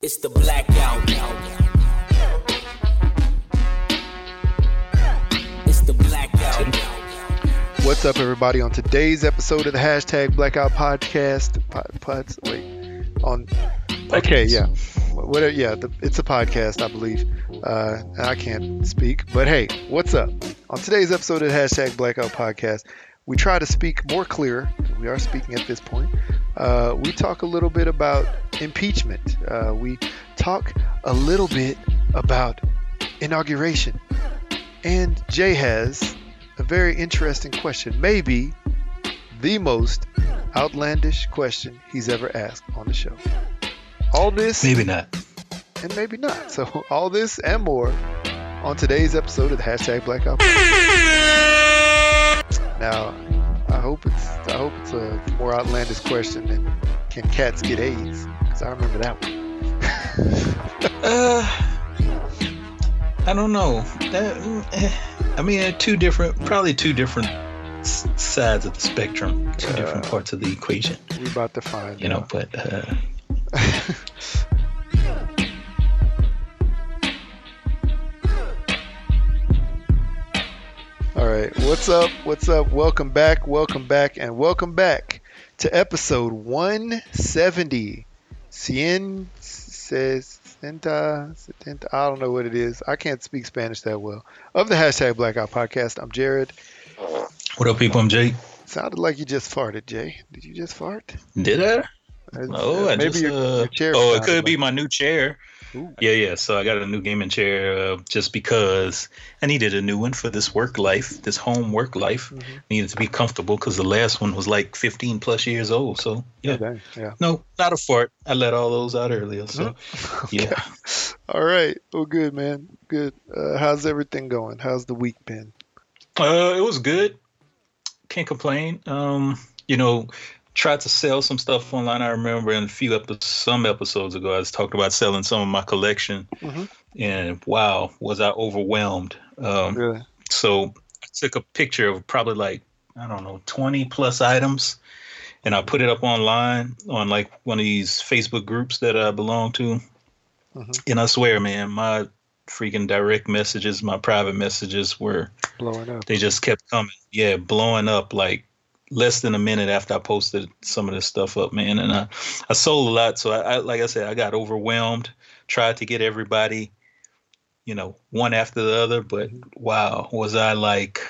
It's the blackout. It's the blackout. What's up, everybody? On today's episode of the hashtag Blackout Podcast, pod, pods, wait, on, okay, yeah, whatever, yeah, the, it's a podcast, I believe. Uh, I can't speak, but hey, what's up? On today's episode of the hashtag Blackout Podcast, we try to speak more clear. We are speaking at this point. Uh, we talk a little bit about impeachment. Uh, we talk a little bit about inauguration. And Jay has a very interesting question, maybe the most outlandish question he's ever asked on the show. All this Maybe not. and maybe not. So all this and more on today's episode of the hashtag Blackout. Now, I hope it's I hope it's a more outlandish question than can cats get AIDS? Because I remember that one. Uh, I don't know. That, eh, I mean, uh, two different, probably two different s- sides of the spectrum, two different parts of the equation. We about to find You know, out. but uh, All right, what's up? What's up? Welcome back. Welcome back, and welcome back to episode 170. Cien sesenta, setenta. I don't know what it is. I can't speak Spanish that well. Of the hashtag Blackout Podcast, I'm Jared. what up, people? I'm Jake. Sounded like you just farted, Jay. Did you just fart? Did I? Uh, Oh, I maybe just. your, uh, your chair. oh, it could be my new chair. Ooh. Yeah, yeah. So I got a new gaming chair uh, just because I needed a new one for this work life, this home work life. Mhm. Needed to be comfortable because the last one was like 15 plus years old. So Yeah, yeah. yeah. No, not a fart. I let all those out earlier. So yeah. All right. Well, good, man. Good. Uh, how's everything going? How's the week been? Uh, it was good. Can't complain. Um, you know, tried to sell some stuff online. I remember in a few episodes, some episodes ago, I was talking about selling some of my collection, Mhm. and wow, was I overwhelmed. Um, Really? so I took a picture of probably like I don't know, 20 plus items, and I put it up online on like one of these Facebook groups that I belong to. Mhm. And I swear, man, my freaking direct messages, my private messages were Blowing up. they just kept coming. Yeah, blowing up like less than a minute after I posted some of this stuff up, man. And I, I sold a lot. So I, I like I said, I got overwhelmed, tried to get everybody, you know, one after the other, but wow, was I like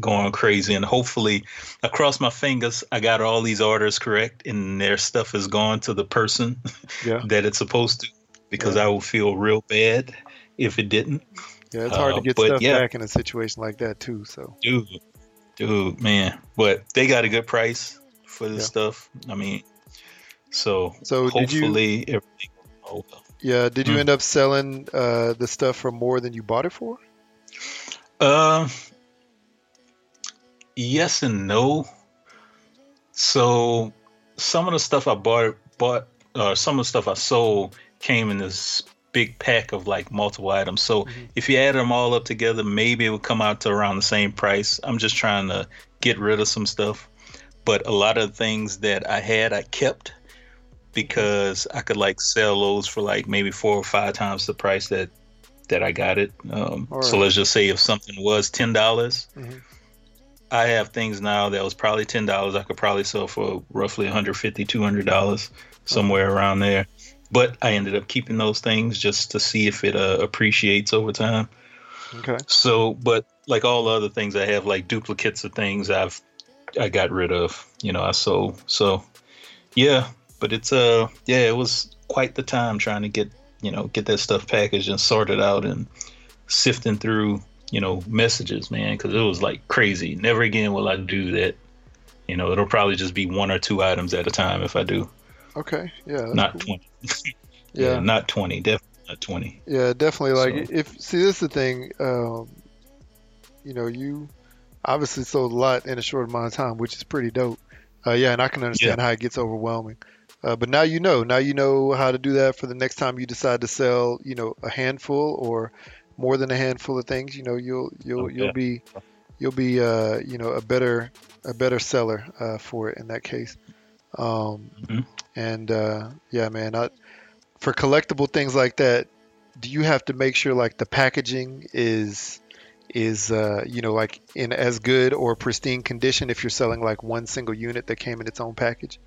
going crazy and hopefully I crossed my fingers I got all these orders correct and their stuff is gone to the person Yeah. that it's supposed to because Yeah. I would feel real bad if it didn't. Yeah, it's hard to Uh, get stuff yeah. back in a situation like that too. So dude, dude, man. But they got a good price for this Yeah. stuff. I mean, so So did you- hopefully everything will up. yeah, did you Mm. end up selling uh, the stuff for more than you bought it for? Uh, yes and no. So some of the stuff I bought, bought, uh, some of the stuff I sold came in this big pack of like multiple items. So Mhm. if you add them all up together, maybe it would come out to around the same price. I'm just trying to get rid of some stuff. But a lot of things that I had, I kept because I could like sell those for like maybe four or five times the price that that I got it. Um, All So let's just say if something was ten dollars, Mhm. I have things now that was probably ten dollars. I could probably sell for roughly 150 200 dollars, somewhere around there. But I ended up keeping those things just to see if it uh, appreciates over time. Okay. So, but like all the other things I have, like duplicates of things, I've I got rid of. You know, I sold. So, yeah. But it's uh, yeah, it was quite the time trying to get you know get that stuff packaged and sorted out and sifting through you know messages, man, because it was like crazy. Never again will I do that. You know, it'll probably just be one or two items at a time if I do, Okay. Yeah. not cool. twenty. Yeah. not twenty. Definitely not twenty. Yeah, definitely. Like So- if see, this is the thing. Um, you know, you obviously sold a lot in a short amount of time, which is pretty dope. Uh, yeah, and I can understand how it gets overwhelming. Uh, but now you know. Now you know how to do that for the next time you decide to sell. You know, a handful or more than a handful of things. You know, you'll you'll Oh, you'll be you'll be uh, you know a better a better seller uh, for it in that case. Um, Mhm. And uh, yeah, man, I for collectible things like that, do you have to make sure like the packaging is is uh, you know like in as good or pristine condition if you're selling like one single unit that came in its own package?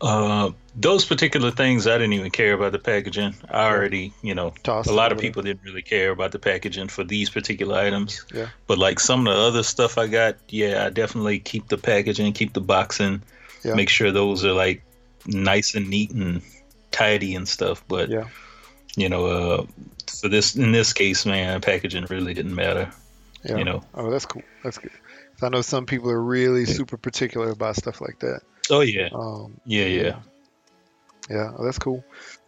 Uh, those particular things, I didn't even care about the packaging. I already, you know, Toss a lot of people didn't really care about the packaging for these particular items. Yeah. But like some of the other stuff I got, yeah, I definitely keep the packaging, keep the boxing, Yeah. make sure those are like nice and neat and tidy and stuff. But Yeah. you know, uh, for this in this case, man, packaging really didn't matter. Yeah. You know. Oh, that's cool. That's good. I know some people are really super particular about stuff like that. Oh yeah, Um, yeah, yeah. Yeah, well, that's cool.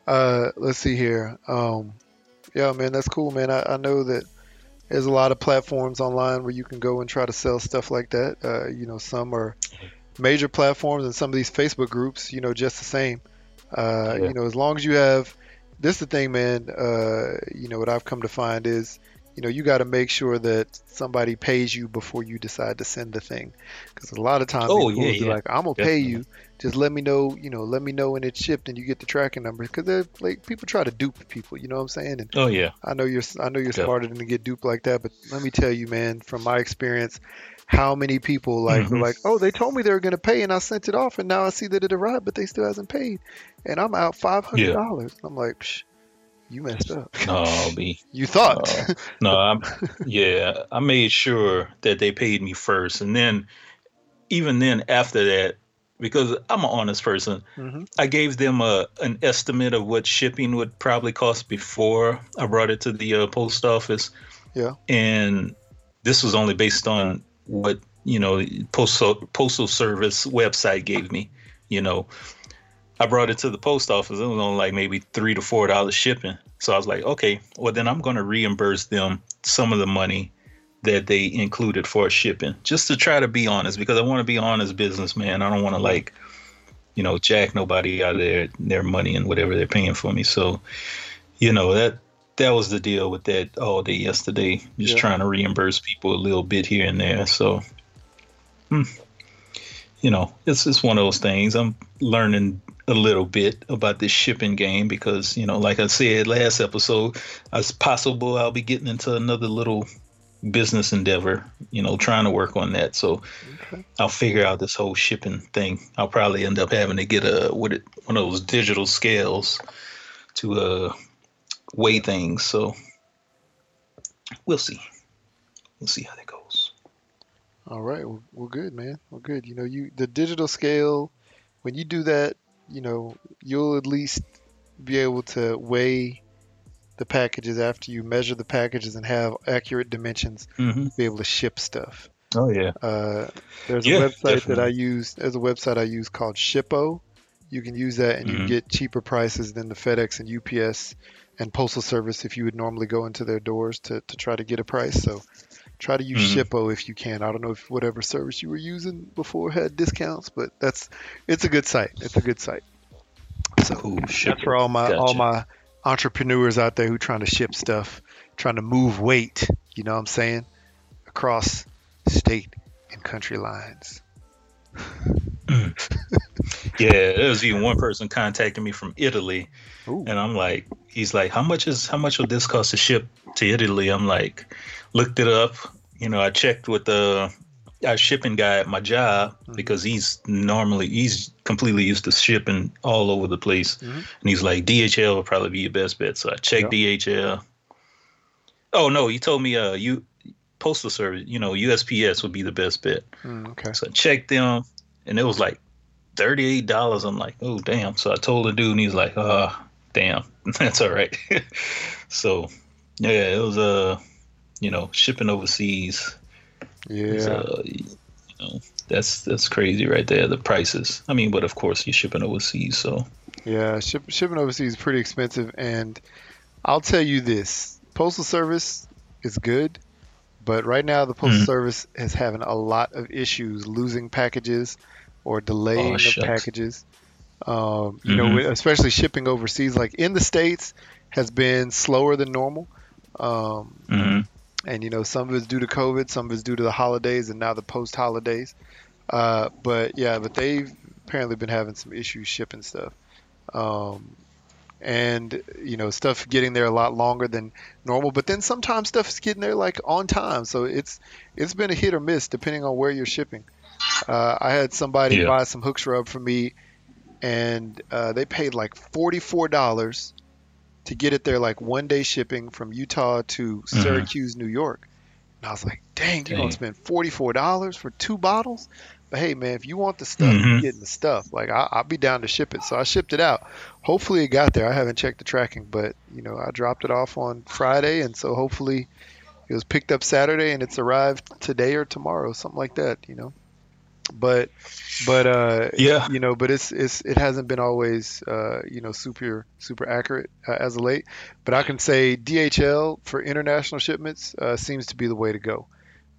Uh, let's see here. Um, yeah, man, that's cool, man. I, I know that there's a lot of platforms online where you can go and try to sell stuff like that. Uh, you know, some are major platforms, and some of these Facebook groups, you know, just the same. Uh, Yeah. You know, as long as you have, this is the thing, man. Uh, you know, what I've come to find is, you know, you got to make sure that somebody pays you before you decide to send the thing, because a lot of times Oh, people yeah, will be yeah. like, "I'm gonna pay you." just let me know, you know, let me know when it's shipped and you get the tracking number because they're like people try to dupe people, you know what I'm saying? And Oh yeah. I know you're I know you're Definitely. smarter than to get duped like that, but let me tell you, man, from my experience, how many people like Mhm. like, oh, they told me they were gonna pay and I sent it off and now I see that it arrived, but they still hasn't paid, and I'm out five hundred dollars. I'm like, Psh, you messed up. No, B. You thought. Uh, no, I'm yeah. I made sure that they paid me first, and then even then after that, because I'm an honest person, hmm I gave them a an estimate of what shipping would probably cost before I brought it to the uh, post office. Yeah. and this was only based on what you know postal postal service website gave me. You know, I brought it to the post office. It was only like maybe three to four dollars shipping. So I was like, okay, well then I'm going to reimburse them some of the money that they included for shipping, just to try to be honest, because I want to be honest businessman. I don't want to like, you know, jack nobody out of their their money and whatever they're paying for me. So, you know that that was the deal with that all day yesterday. Just Yeah. trying to reimburse people a little bit here and there. So, hmm, you know, it's it's one of those things. I'm learning a little bit about this shipping game because you know, like I said last episode, it's possible I'll be getting into another little business endeavor. You know, trying to work on that. So. Okay. I'll figure out this whole shipping thing. I'll probably end up having to get a what it, one of those digital scales to uh weigh things. So we'll see. We'll see how that goes. All right, well, we're good, man. We're good. You know, you the digital scale, when you do that, you know, you'll at least be able to weigh the packages after you measure the packages and have accurate dimensions hmm to be able to ship stuff. Oh yeah. Uh, there's a Yeah, website that. I use. There's a website I use called Shippo. You can use that and you can Mhm. get cheaper prices than the FedEx and UPS and Postal Service if you would normally go into their doors to, to try to get a price. So try to use Mhm. Shippo if you can. I don't know if whatever service you were using before had discounts, but that's it's a good site. It's a good site. So Cool. that's for all my all my entrepreneurs out there who trying to ship stuff, trying to move weight. You know what I'm saying? Across state and country lines. Yeah, there was even one person contacting me from Italy, Ooh. and I'm like, he's like, how much is how much will this cost to ship to Italy? I'm like, looked it up. You know, I checked with the our shipping guy at my job Mhm. because he's normally he's completely used to shipping all over the place, Mhm. and he's like, DHL will probably be your best bet. So I checked DHL. Oh no, he told me uh you postal service, you know, USPS would be the best bet. Mm, okay. So I checked them, and it was like thirty-eight dollars. I'm like, oh damn. So I told the dude, and he's like, oh damn, that's all right. so yeah, it was uh, you know, shipping overseas. Yeah. uh, you know, that's that's crazy right there. The prices. I mean, but of course you're shipping overseas, so Yeah. Ship, shipping overseas is pretty expensive, and I'll tell you this: postal service is good, but right now the postal Mhm. service is having a lot of issues losing packages or delaying Oh, of packages. Um, you know, Mhm. especially shipping overseas, like in the states, has been slower than normal. Um, mhm. and you know some of it's due to COVID, some of it's due to the holidays, and now the post holidays. Uh, but yeah, but they've apparently been having some issues shipping stuff. Um, and you know stuff getting there a lot longer than normal. But then sometimes stuff is getting there like on time, so it's it's been a hit or miss depending on where you're shipping. Uh, I had somebody Yeah. buy some hooks rub for me, and uh, they paid like forty four dollars to get it there like one day shipping from Utah to Syracuse, New York. And I was like, dang, you're gonna spend forty four dollars for two bottles? But hey, man, if you want the stuff, Mhm. you're getting the stuff. Like I, I'll be down to ship it. So I shipped it out. Hopefully it got there. I haven't checked the tracking, but you know I dropped it off on Friday, and so hopefully it was picked up Saturday and it's arrived today or tomorrow, something like that. You know, but but uh, Yeah. you know, but it's it's it hasn't been always uh, you know super super accurate uh, as of late. But I can say DHL for international shipments uh, seems to be the way to go.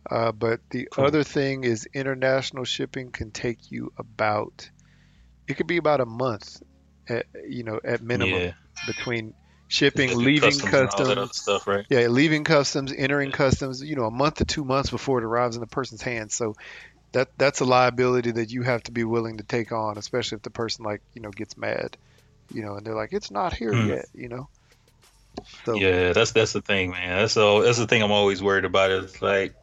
Uh, but the Cool. other thing is international shipping can take you about it could be about a month, at, you know, at minimum Yeah. between shipping, leaving customs and all that customs, stuff, right? yeah, leaving customs, entering customs, you know, a month to two months before it arrives in the person's hands. So that that's a liability that you have to be willing to take on, especially if the person like, you know, gets mad, you know, and they're like, It's not here Mm. yet, you know. So Yeah, that's that's the thing, man. That's all. That's the thing I'm always worried about. Is like,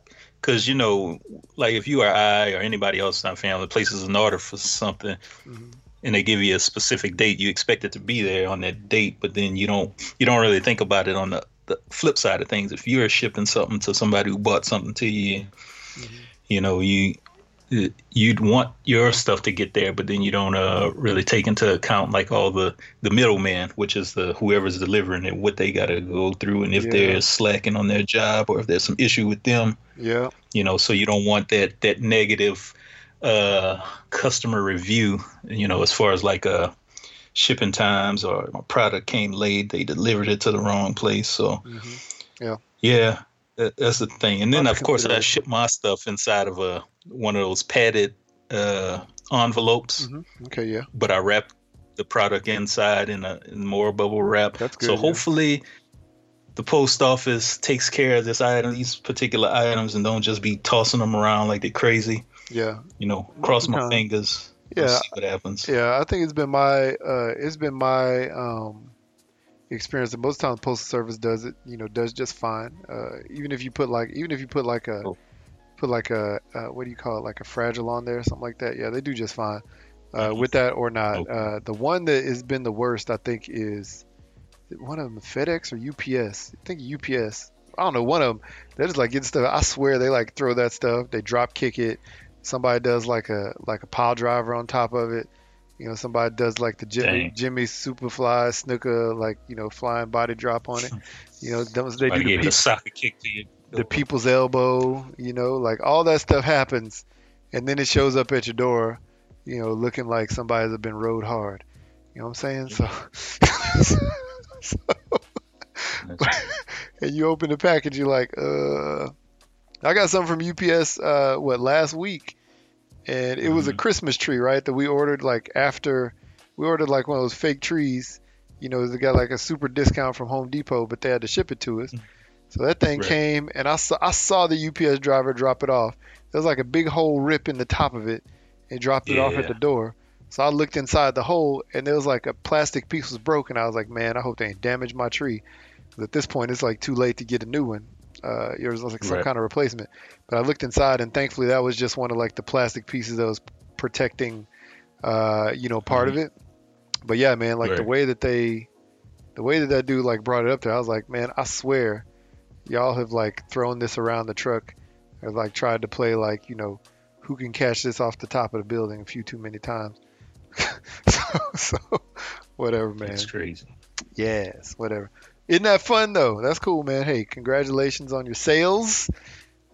cause you know, like if you or I or anybody else in our family places an order for something, Mhm. and they give you a specific date, you expect it to be there on that date, but then you don't you don't really think about it on the, the flip side of things. If you're shipping something to somebody who bought something to you, Mhm. you know, you you'd want your stuff to get there, but then you don't uh, really take into account like all the the middleman, which is the whoever's delivering it, what they got to go through, and if Yeah. they're slacking on their job or if there's some issue with them, yeah, you know. So you don't want that that negative uh, customer review, you know, as far as like uh, shipping times or my product came late, they delivered it to the wrong place, so. hmm Yeah, that, that's the thing. And then, of course, I ship my stuff inside of a one of those padded uh, envelopes, hmm okay, yeah, but I wrap the product inside in a in more bubble wrap. That's good, So yeah. hopefully, the post office takes care of this item, these particular items, and don't just be tossing them around like they're crazy. yeah, You know, cross my fingers. Yeah. see what happens. Yeah, I think it's been my uh, it's been my um, experience that most times postal service does it, you know, does just fine. Uh, even if you put like even if you put like a Cool. Put like a uh, what do you call it like a fragile on there, something like that. Yeah, they do just fine uh, with that or not. Okay. Uh, the one that has been the worst, I think, is one of them FedEx or UPS. I think UPS. I don't know. One of them. They're just like getting stuff. I swear they like throw that stuff. They drop kick it. Somebody does like a like a pile driver on top of it. You know, somebody does like the Jimmy Dang. Jimmy Superfly Snuka, like you know, flying body drop on it. You know, they I do the, a soccer kick to you. The people's elbow. You know, like all that stuff happens, and then it shows up at your door. You know, looking like somebody's been rode hard. You know what I'm saying? So, and you open the package, you're like, uh, I got something from UPS, uh, what last week, and it was a Mhm. Christmas tree, right? That we ordered like after we ordered like one of those fake trees. You know, they got like a super discount from Home Depot, but they had to ship it to us. So that thing Right. came, and I saw I saw the UPS driver drop it off. There was like a big hole rip in the top of it, and dropped it off at the door. So I looked inside the hole, and there was like a plastic piece was broken. I was like, man, I hope they ain't damaged my tree. 'Cause at this point, it's like too late to get a new one. Uh, yours was like some Right. kind of replacement. But I looked inside, and thankfully, that was just one of like the plastic pieces that was protecting, uh, you know, part of it. But yeah, man, like the way that they, the way that that dude like brought it up there, I was like, man, I swear, y'all have like thrown this around the truck, or like tried to play like you know, who can catch this off the top of the building a few too many times. so, so whatever, man. That's crazy. Yes, whatever. Isn't that fun though? That's cool, man. Hey, congratulations on your sales.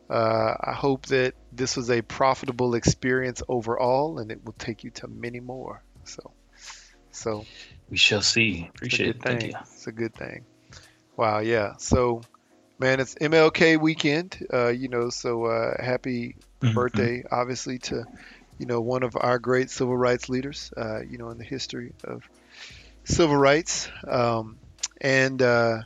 Uh, I hope that this was a profitable experience overall, and it will take you to many more. So, so We shall see. Appreciate it. Thank you. It's a good thing. Wow, yeah. So, man, it's MLK weekend. Uh, you know, so uh, happy Mhm. birthday, obviously, to you know one of our great civil rights leaders. Uh, you know, in the history of civil rights. Um, and uh,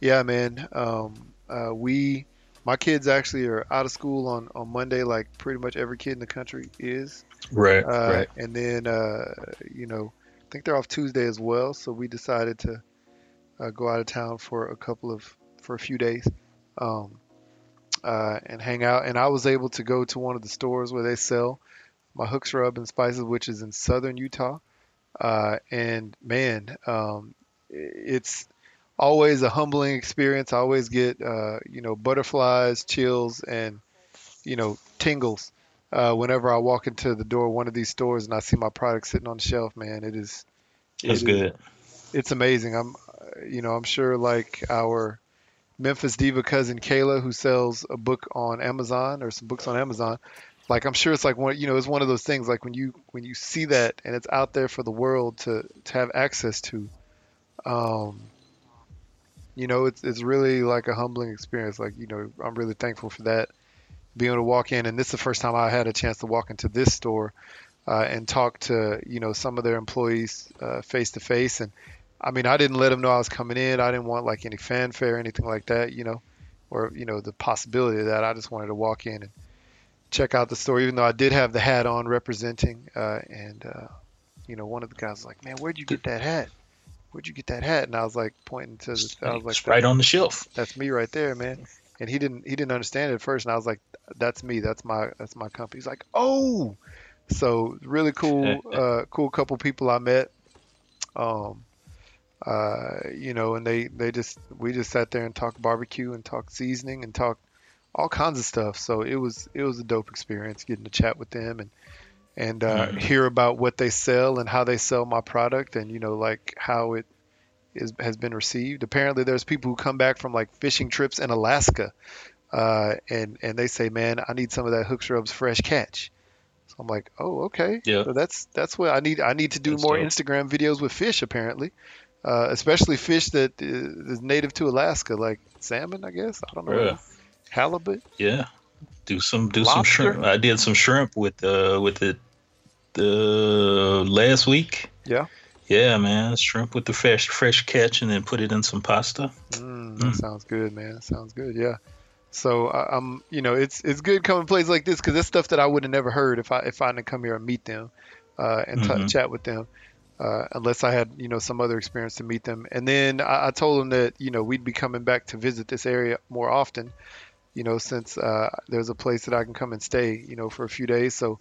yeah, man, um, uh, we, my kids actually are out of school on on Monday, like pretty much every kid in the country is. Right. Uh, right. And then uh, you know, I think they're off Tuesday as well. So we decided to uh, go out of town for a couple of for a few days um, uh, and hang out. And I was able to go to one of the stores where they sell my hooks rub and spices, which is in southern Utah. Uh, and man, um, it's always a humbling experience. I always get uh, you know butterflies, chills, and you know tingles uh, whenever I walk into the door of one of these stores and I see my product sitting on the shelf. Man, it is That's it is- good. it's amazing. I'm, you know, I'm sure like our Memphis diva cousin Kayla, who sells a book on Amazon or some books on Amazon. Like I'm sure it's like one, you know, it's one of those things. Like when you when you see that and it's out there for the world to to have access to, um, you know, it's it's really like a humbling experience. Like you know, I'm really thankful for that. Being able to walk in, and this is the first time I had a chance to walk into this store uh, and talk to you know some of their employees face to face. And I mean, I didn't let them know I was coming in. I didn't want like any fanfare or anything like that, you know, or you know the possibility of that. I just wanted to walk in and check out the store, even though I did have the hat on representing. Uh, and uh, you know, one of the guys was like, "Man, where'd you get that hat? Where'd you get that hat?" And I was like pointing to the. I was like, it's right on the shelf. that's me right there, man. And he didn't he didn't understand it at first, and I was like, that's me, that's my that's my company. He's like, oh, so really cool, uh, cool couple people I met. Um, uh, you know, and they they just we just sat there and talked barbecue and talked seasoning and talked all kinds of stuff. So it was it was a dope experience getting to chat with them and and uh, Mhm. hear about what they sell and how they sell my product and you know like how it is has been received. Apparently, there's people who come back from like fishing trips in Alaska, uh, and and they say, "Man, I need some of that Hooks Rubs fresh catch." So I'm like, "Oh, okay. Yeah. So that's that's what I need. I need to do That's more dope. Instagram videos with fish, apparently, uh, especially fish that is native to Alaska, like salmon. I guess I don't know, Bruh. halibut. Yeah. Do some do some shrimp. I did some shrimp with uh with it the last week. Yeah. Yeah, man. Shrimp with the fresh fresh catch and then put it in some pasta. Mm, that Mm. sounds good, man. Sounds good. Yeah. So I, I'm, you know, it's it's good coming to places like this because it's stuff that I would have never heard if I if I didn't come here and meet them, uh, and t- Mhm. chat with them, uh, unless I had you know some other experience to meet them. And then I, I told them that you know we'd be coming back to visit this area more often, you know, since uh, there's a place that I can come and stay, you know, for a few days. So.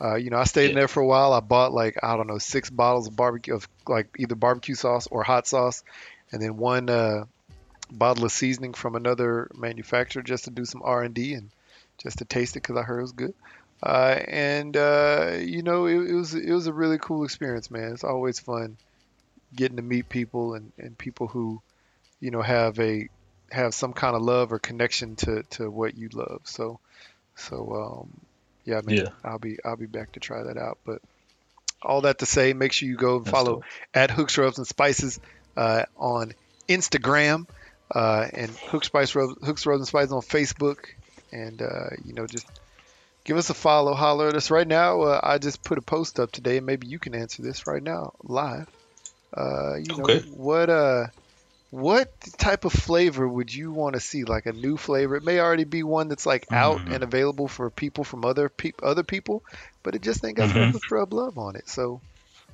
Uh, you know, I stayed in there for a while. I bought like I don't know six bottles of barbecue of like either barbecue sauce or hot sauce, and then one uh, bottle of seasoning from another manufacturer just to do some R and D and just to taste it because I heard it was good. Uh, and uh, you know, it, it was it was a really cool experience, man. It's always fun getting to meet people and, and people who, you know, have a have some kind of love or connection to, to what you love. So, so um, yeah, I mean, Yeah. I'll be I'll be back to try that out. But all that to say, make sure you go and That's follow at Hooks Rubs and Spices uh, on Instagram uh, and Hook Spice Rubs, Hooks Rubs and Spices on Facebook, and uh, you know just give us a follow, holler at us. Right now, uh, I just put a post up today, and maybe you can answer this right now live. Uh, you know Okay. what? Uh, what type of flavor would you want to see? Like a new flavor? It may already be one that's like out Mhm. and available for people from other peop other people, but it just ain't got Mhm. mm Rub love on it. So,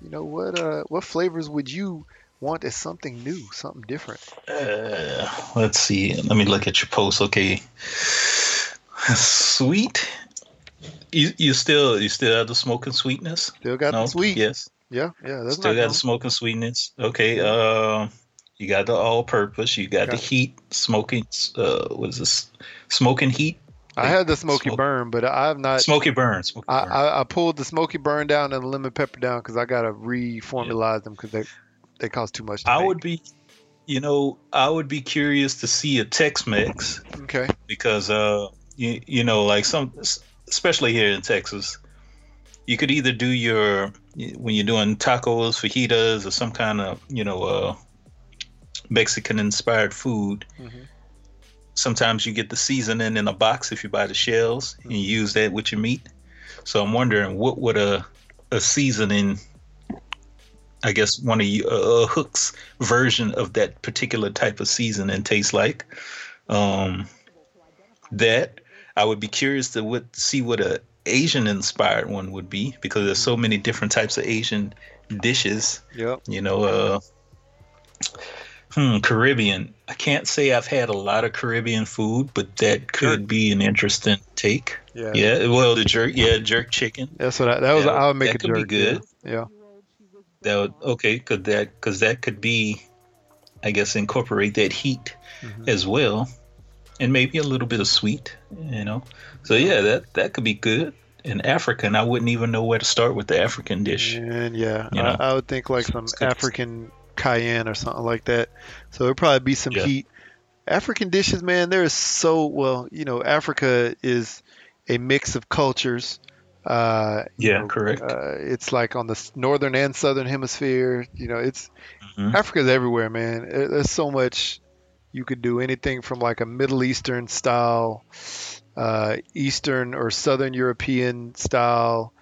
you know what? Uh, what flavors would you want as something new, something different? Uh, let's see. Let me look at your post. Okay. Sweet. You you still you still have the smoking sweetness? Still got no. the sweet. Yes. Yeah, yeah. That's Still got the smoking sweetness. Okay. Uh, you got the all-purpose. You got the heat smoking. Uh, what is this? Smoking heat. I had the smoky Smoke- burn, but I have not. Smoky burn. Smoky I, burn. I, I pulled the smoky burn down and the lemon pepper down because I gotta reformulate them because they they cost too much. To I make. would be, you know, I would be curious to see a Tex-Mex Okay. because, uh, you you know, like some, especially here in Texas, you could either do your when you're doing tacos, fajitas, or some kind of you know uh, Mexican-inspired food. Mhm. Sometimes you get the seasoning in a box if you buy the shells and you use that with your meat. So I'm wondering what would a a seasoning I guess one of you uh, Hook's version of that particular type of seasoning taste like. Um, that I would be curious to what, see what a Asian inspired one would be because there's so many different types of Asian dishes. Yep. You know, uh, hmm, Caribbean. I can't say I've had a lot of Caribbean food, but that could be an interesting take. Yeah. Yeah, well, the jerk, yeah, jerk chicken. That's what I, that was. That- I would make that a could be jerk. good. Yeah. yeah. That would okay, Could that cause that could be, I guess, incorporate that heat Mhm. as well, and maybe a little bit of sweet, you know. So yeah, that that could be good. In African, I wouldn't even know where to start with the African dish. And yeah, You know? I, I would think like some African cayenne or something like that. So it'd probably be some Yeah. heat. African dishes, man, there is so well. You know, Africa is a mix of cultures. Uh, Yeah, know, correct. Uh, it's like on the northern and southern hemisphere. You know, it's Mhm. Africa's everywhere, man. There's so much you could do. Anything from like a Middle Eastern style, uh, Eastern or Southern European style.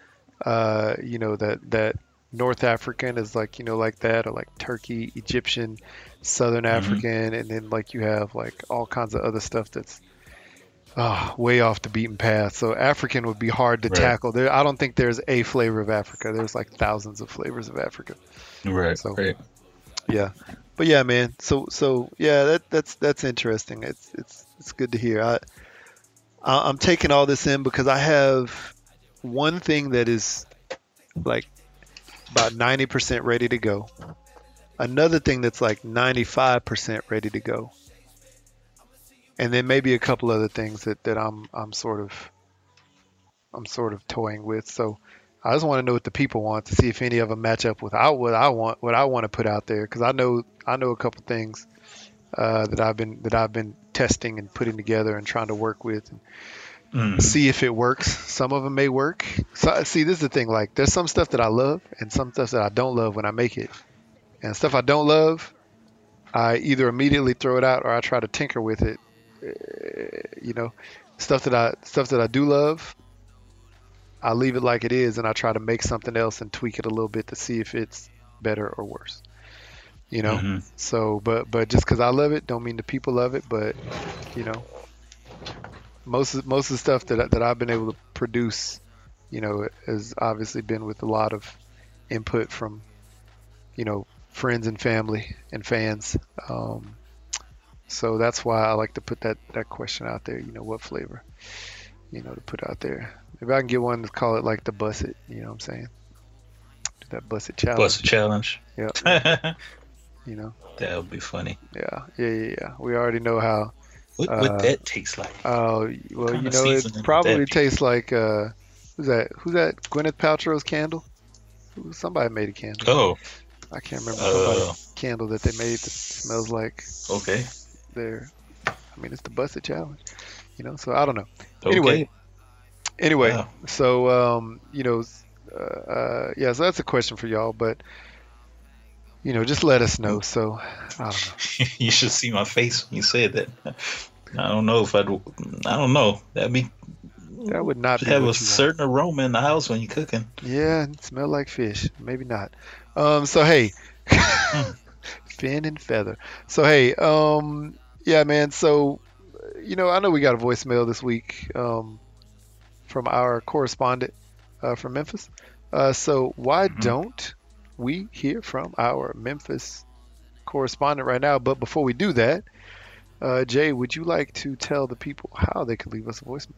Uh, you know that that North African is like you know like that, or like Turkey, Egyptian, Southern Mhm. African, and then like you have like all kinds of other stuff that's ah way off the beaten path. So African would be hard to Right. tackle. There, I don't think there's a flavor of Africa. There's like thousands of flavors of Africa. Right, so- right. Yeah, but yeah, man. So so yeah, that that's that's interesting. It's it's it's good to hear. I I'm taking all this in because I have one thing that is like about 90% ready to go. Another thing that's like 95% ready to go. And then maybe a couple other things that, that I'm I'm sort of I'm sort of toying with. So I just want to know what the people want to see if any of them match up with I, what I want, what I want to put out there, because I know I know a couple things uh, that I've been that I've been testing and putting together and trying to work with and Mhm. see if it works. Some of them may work. So see, this is the thing. Like, there's some stuff that I love and some stuff that I don't love when I make it, and stuff I don't love, I either immediately throw it out or I try to tinker with it. Uh, you know, stuff that I stuff that I do love, I leave it like it is and I try to make something else and tweak it a little bit to see if it's better or worse. You know. Mhm. So, but but just because I love it, don't mean the people love it. But you know, most of, most of the stuff that that I've been able to produce, you know, has obviously been with a lot of input from, you know, friends and family and fans. Um, so that's why I like to put that that question out there. You know, what flavor, you know, to put out there. If I can get one to call it like the Buss It, you know what I'm saying? Do that Buss It challenge. Bust a challenge. Yeah. You know. That would be funny. Yeah. Yeah. Yeah. Yeah. We already know how What Uh, what that tastes like? Oh well, you know, it probably tastes like uh, who's that? Who's that? Gwyneth Paltrow's candle. Somebody made a candle. Oh, I can't remember uh, candle that they made that smells like okay. There. I mean, it's the busted challenge, you know. So I don't know. Okay. Anyway. Anyway, Wow. so um, you know, uh, uh, yeah. So that's a question for y'all, but you know, just let us know. So I don't know. you should see my face when you said that. I don't know if I'd. I don't know. That'd be That would not be have a you want. certain aroma in the house when you're cooking. Yeah, smell like fish. Maybe not. Um, so hey, fin and feather. So hey, um, yeah, man. So you know, I know we got a voicemail this week um, from our correspondent uh, from Memphis. Uh, so why Mhm. don't we hear from our Memphis correspondent right now? But before we do that, uh, Jay, would you like to tell the people how they can leave us a voicemail?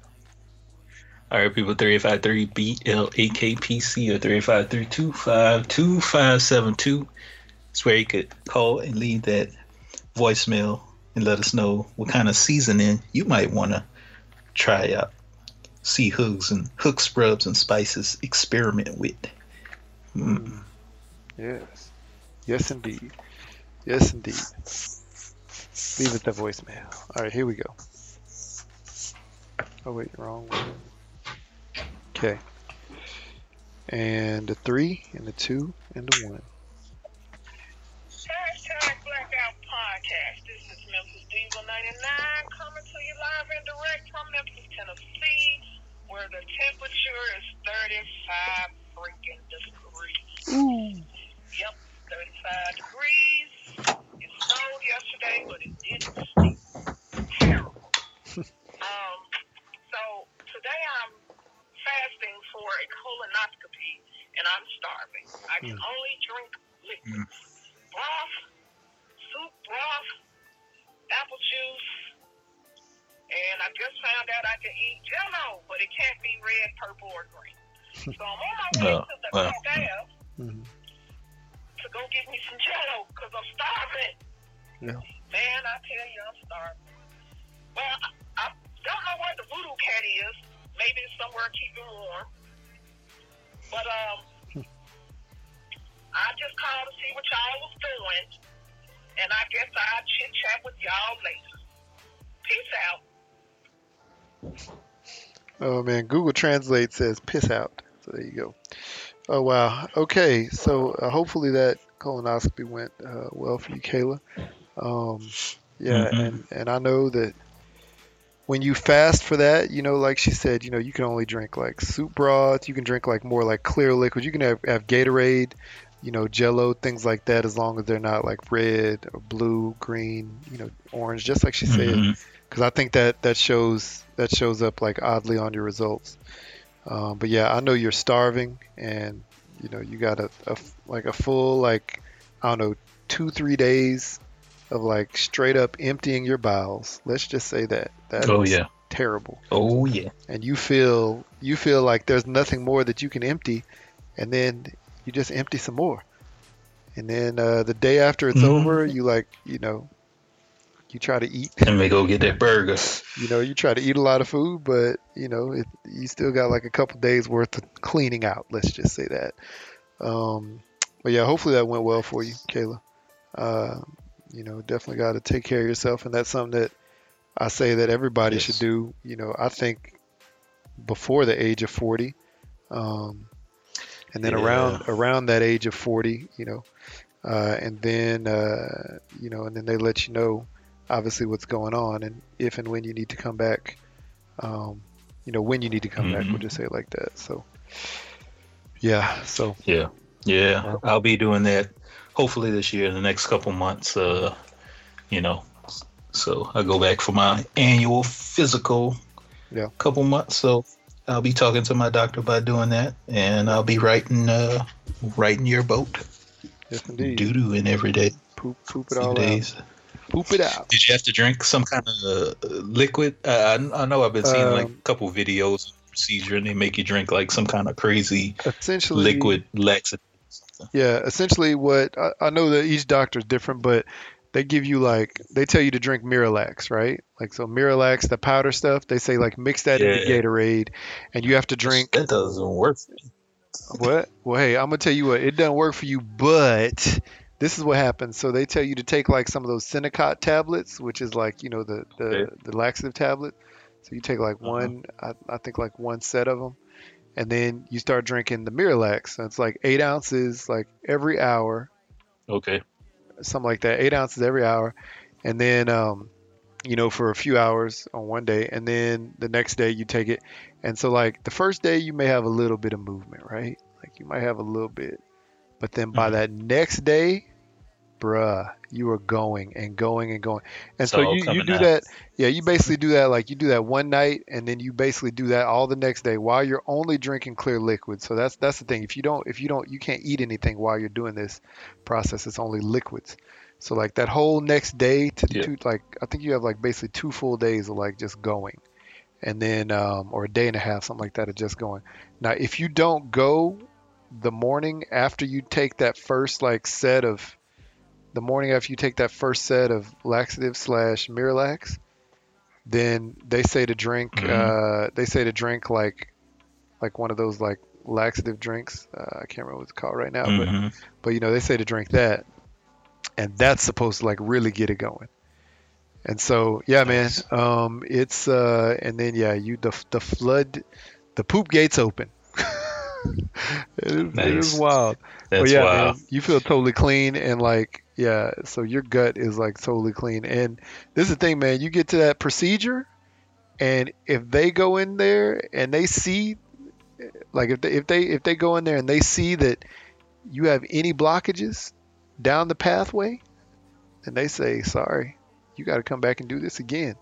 All right, people, 353 BLAKPC or 353 It's where you could call and leave that voicemail and let us know what kind of seasoning you might want to try out. See hooks and Hooks Rubs and spices experiment with. Mm. Yes. Yes, indeed. Yes, indeed. Leave it the voicemail. All right, here we go. Oh, wait, wrong one. Okay. And a three, and a two, and a one. Hashtag Blackout Podcast. This Diesel 99 coming to you live and direct from Memphis, Tennessee, where the temperature is 35 freaking degrees. Ooh. Yep, 35 degrees. It snowed yesterday, but it didn't. Terrible. um, so today I'm fast starving. I can only drink liquids. Broth, soup broth, apple juice, and I just found out I can eat jello, but it can't be red, purple, or green. So I'm on my way Oh, to the well. Caldera Mhm. to go get me some jello because I'm starving. Yeah. Man, I tell you, I'm starving. Well, I, I don't know where the voodoo cat is. Maybe it's somewhere keeping warm. But um, I just called to see what y'all was doing, and I guess I'll chit chat with y'all later. Peace out. Oh man, Google Translate says piss out. So there you go. Oh wow. Okay, so uh, hopefully that colonoscopy went uh, well for you, Kayla. Um, yeah, Mhm. and and I know that when you fast for that, you know, like she said, you know, you can only drink like soup broth. You can drink like more like clear liquids. You can have, have Gatorade, you know, Jello, things like that, as long as they're not like red or blue, green, you know, orange. Just like she said Mhm. because I think that that shows that shows up like oddly on your results. Um, but yeah, I know you're starving, and you know you got a, a like a full like I don't know two three days of like straight up emptying your bowels. Let's just say that. That Oh yeah. terrible, Oh yeah. and you feel you feel like there's nothing more that you can empty, and then you just empty some more, and then uh, the day after it's Mhm. over, you like you know you try to eat And we go get that burger. you know, you try to eat a lot of food, but you know, it, you still got like a couple days worth of cleaning out. Let's just say that. Um, but yeah, hopefully that went well for you, Kayla. Uh, you know, definitely got to take care of yourself, and that's something that I say that everybody Yes. should do. You know, I think before the age of 40, um, and then Yeah. around around that age of 40, you know, uh, and then uh, you know, and then they let you know obviously what's going on and if and when you need to come back. Um, you know, when you need to come back, Mhm. we'll just say it like that. So, yeah. So, Yeah. Yeah. I'll be doing that hopefully this year in the next couple months. Uh, you know. So I go back for my annual physical Yeah. couple months. So I'll be talking to my doctor about doing that and I'll be writing uh writing your boat. yes, indeed. Doo doo in every day. Poop, poop it few all days. out. Poop it out. Did you have to drink some kind of uh, liquid? Uh, I, I know I've been seeing like Um, a couple videos of procedure, and they make you drink like some kind of crazy Essentially, liquid laxative. Yeah, essentially, what I, I know that each doctor is different, but they give you like they tell you to drink Miralax, right? Like so, Miralax, the powder stuff. They say like mix that into Yeah. Gatorade, and you have to drink That doesn't work. for me. what? Well, hey, I'm gonna tell you what. It doesn't work for you, but this is what happens. So they tell you to take like some of those Senokot tablets, which is like you know the the, Okay. the laxative tablet. So you take like Uh-huh. one, I, I think like one set of them, and then you start drinking the Miralax. So it's like eight ounces like every hour, Okay. Something like that, eight ounces every hour, and then um, you know for a few hours on one day, and then the next day you take it, and so like the first day you may have a little bit of movement, right? Like you might have a little bit, but then by Mhm. that next day, bruh, you are going and going and going, and It's so you you do that, yeah, you basically do that like you do that one night, and then you basically do that all the next day while you're only drinking clear liquid. So that's that's the thing. If you don't if you don't you can't eat anything while you're doing this process. It's only liquids. So like that whole next day to Yeah. two like I think you have like basically two full days of like just going, and then um, or a day and a half something like that of just going. Now if you don't go the morning after you take that first like set of the morning after you take that first set of laxative slash Miralax, then they say to drink Mhm. uh, they say to drink like like one of those like laxative drinks. Uh, I can't remember what it's called right now, but Mhm. but you know they say to drink that and that's supposed to like really get it going and so yeah Nice. man um it's uh and then yeah you the, the flood the poop gates open it, is, it is wild That's but yeah wild. man, you feel totally clean and like yeah so your gut is like totally clean. And this is the thing man you get to that procedure and if they go in there and they see like if they if they if they go in there and they see that you have any blockages down the pathway and they say sorry you got to come back and do this again.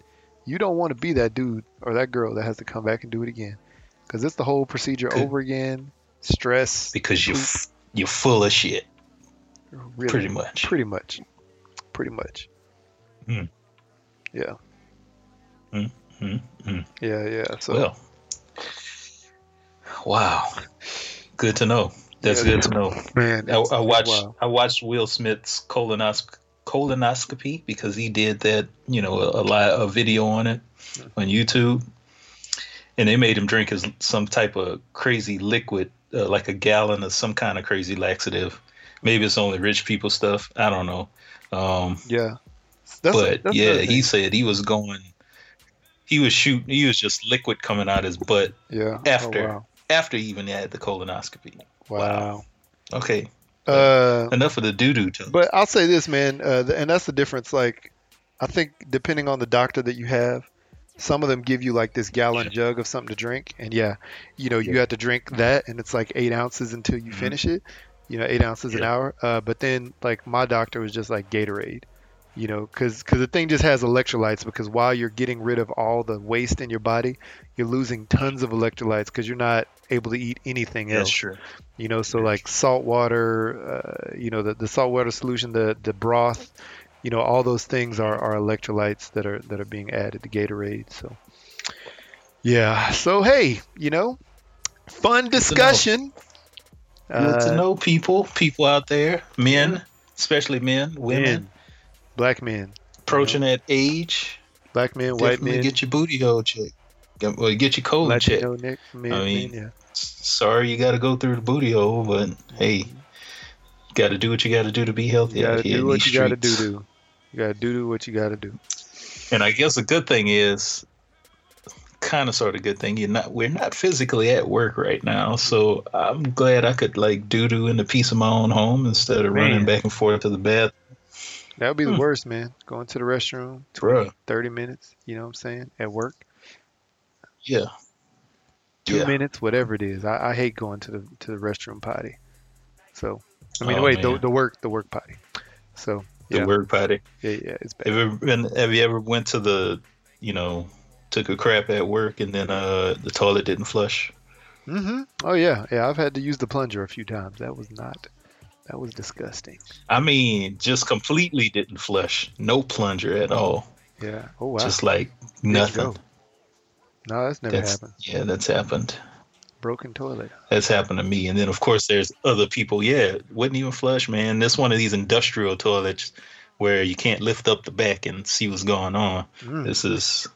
You don't want to be that dude or that girl that has to come back and do it again because it's the whole procedure over again stress Because you you're full of shit. Really, Pretty much. Pretty much. Pretty much. Hmm. Yeah. Hmm, hmm. Yeah, yeah. So Well, wow, good to know. That's Yeah. good to know. man, I, I watched wild. I watched Will Smith's colonosc- colonoscopy because he did that, you know, a, a, a video on it on YouTube, and they made him drink his, some type of crazy liquid, uh, like a gallon of some kind of crazy laxative. Maybe it's only rich people stuff. I don't know. Um, Yeah. That's, but that's yeah, he said he was going. He was shooting. He was just liquid coming out of his butt yeah. after Oh, wow. after he even had the colonoscopy. Wow. Okay, Uh, enough of the doo doo talk. But I'll say this, man, uh, and that's the difference. Like, I think depending on the doctor that you have, some of them give you like this gallon jug of something to drink, and yeah, you know, you Yeah. have to drink that, and it's like eight ounces until you Mhm. finish it. You know, eight ounces an hour. Uh, but then, like, my doctor was just like Gatorade. You know, because the thing just has electrolytes. Because while you're getting rid of all the waste in your body, you're losing tons of electrolytes because you're not able to eat anything else That's true. you know so like salt water uh, you know the, the salt water solution the the broth you know all those things are, are electrolytes that are that are being added to gatorade so yeah so hey you know fun discussion Good to Uh, know people, people out there, men, especially men, women, men, black men approaching that age. black men white men get your booty hole checked. Get, well, get your colon checked. latino nick men, I mean, men, yeah Sorry, you got to go through the booty hole, but hey, got to do what you got to do to be healthy you gotta here do what you gotta do streets. you gotta do do what you gotta do And I guess a good thing is, kind of sort of good thing, you're not. We're not physically at work right now, so I'm glad I could like doo doo in the peace of my own home instead of Man. running back and forth to the bath. that would be the Hmm. worst man going to the restroom 20, 30 minutes you know what i'm saying at work Yeah. two Yeah. minutes, whatever it is. I, I hate going to the to the restroom potty. So I mean, Oh, wait, the, the work the work potty. So The yeah, work potty. yeah, yeah, it's bad. Have you ever been? Have you ever went to the, you know, took a crap at work and then uh the toilet didn't flush? hmm Oh yeah, yeah. I've had to use the plunger a few times. That was not. That was disgusting. I mean, just completely didn't flush. No plunger at all. Yeah. Oh wow. Just like nothing. No, that's never That's happened. yeah, that's happened. Broken toilet. That's happened to me. And then of course there's other people. Yeah, wouldn't even flush, man. This one of these industrial toilets where you can't lift up the back and see what's going on. Mm. This is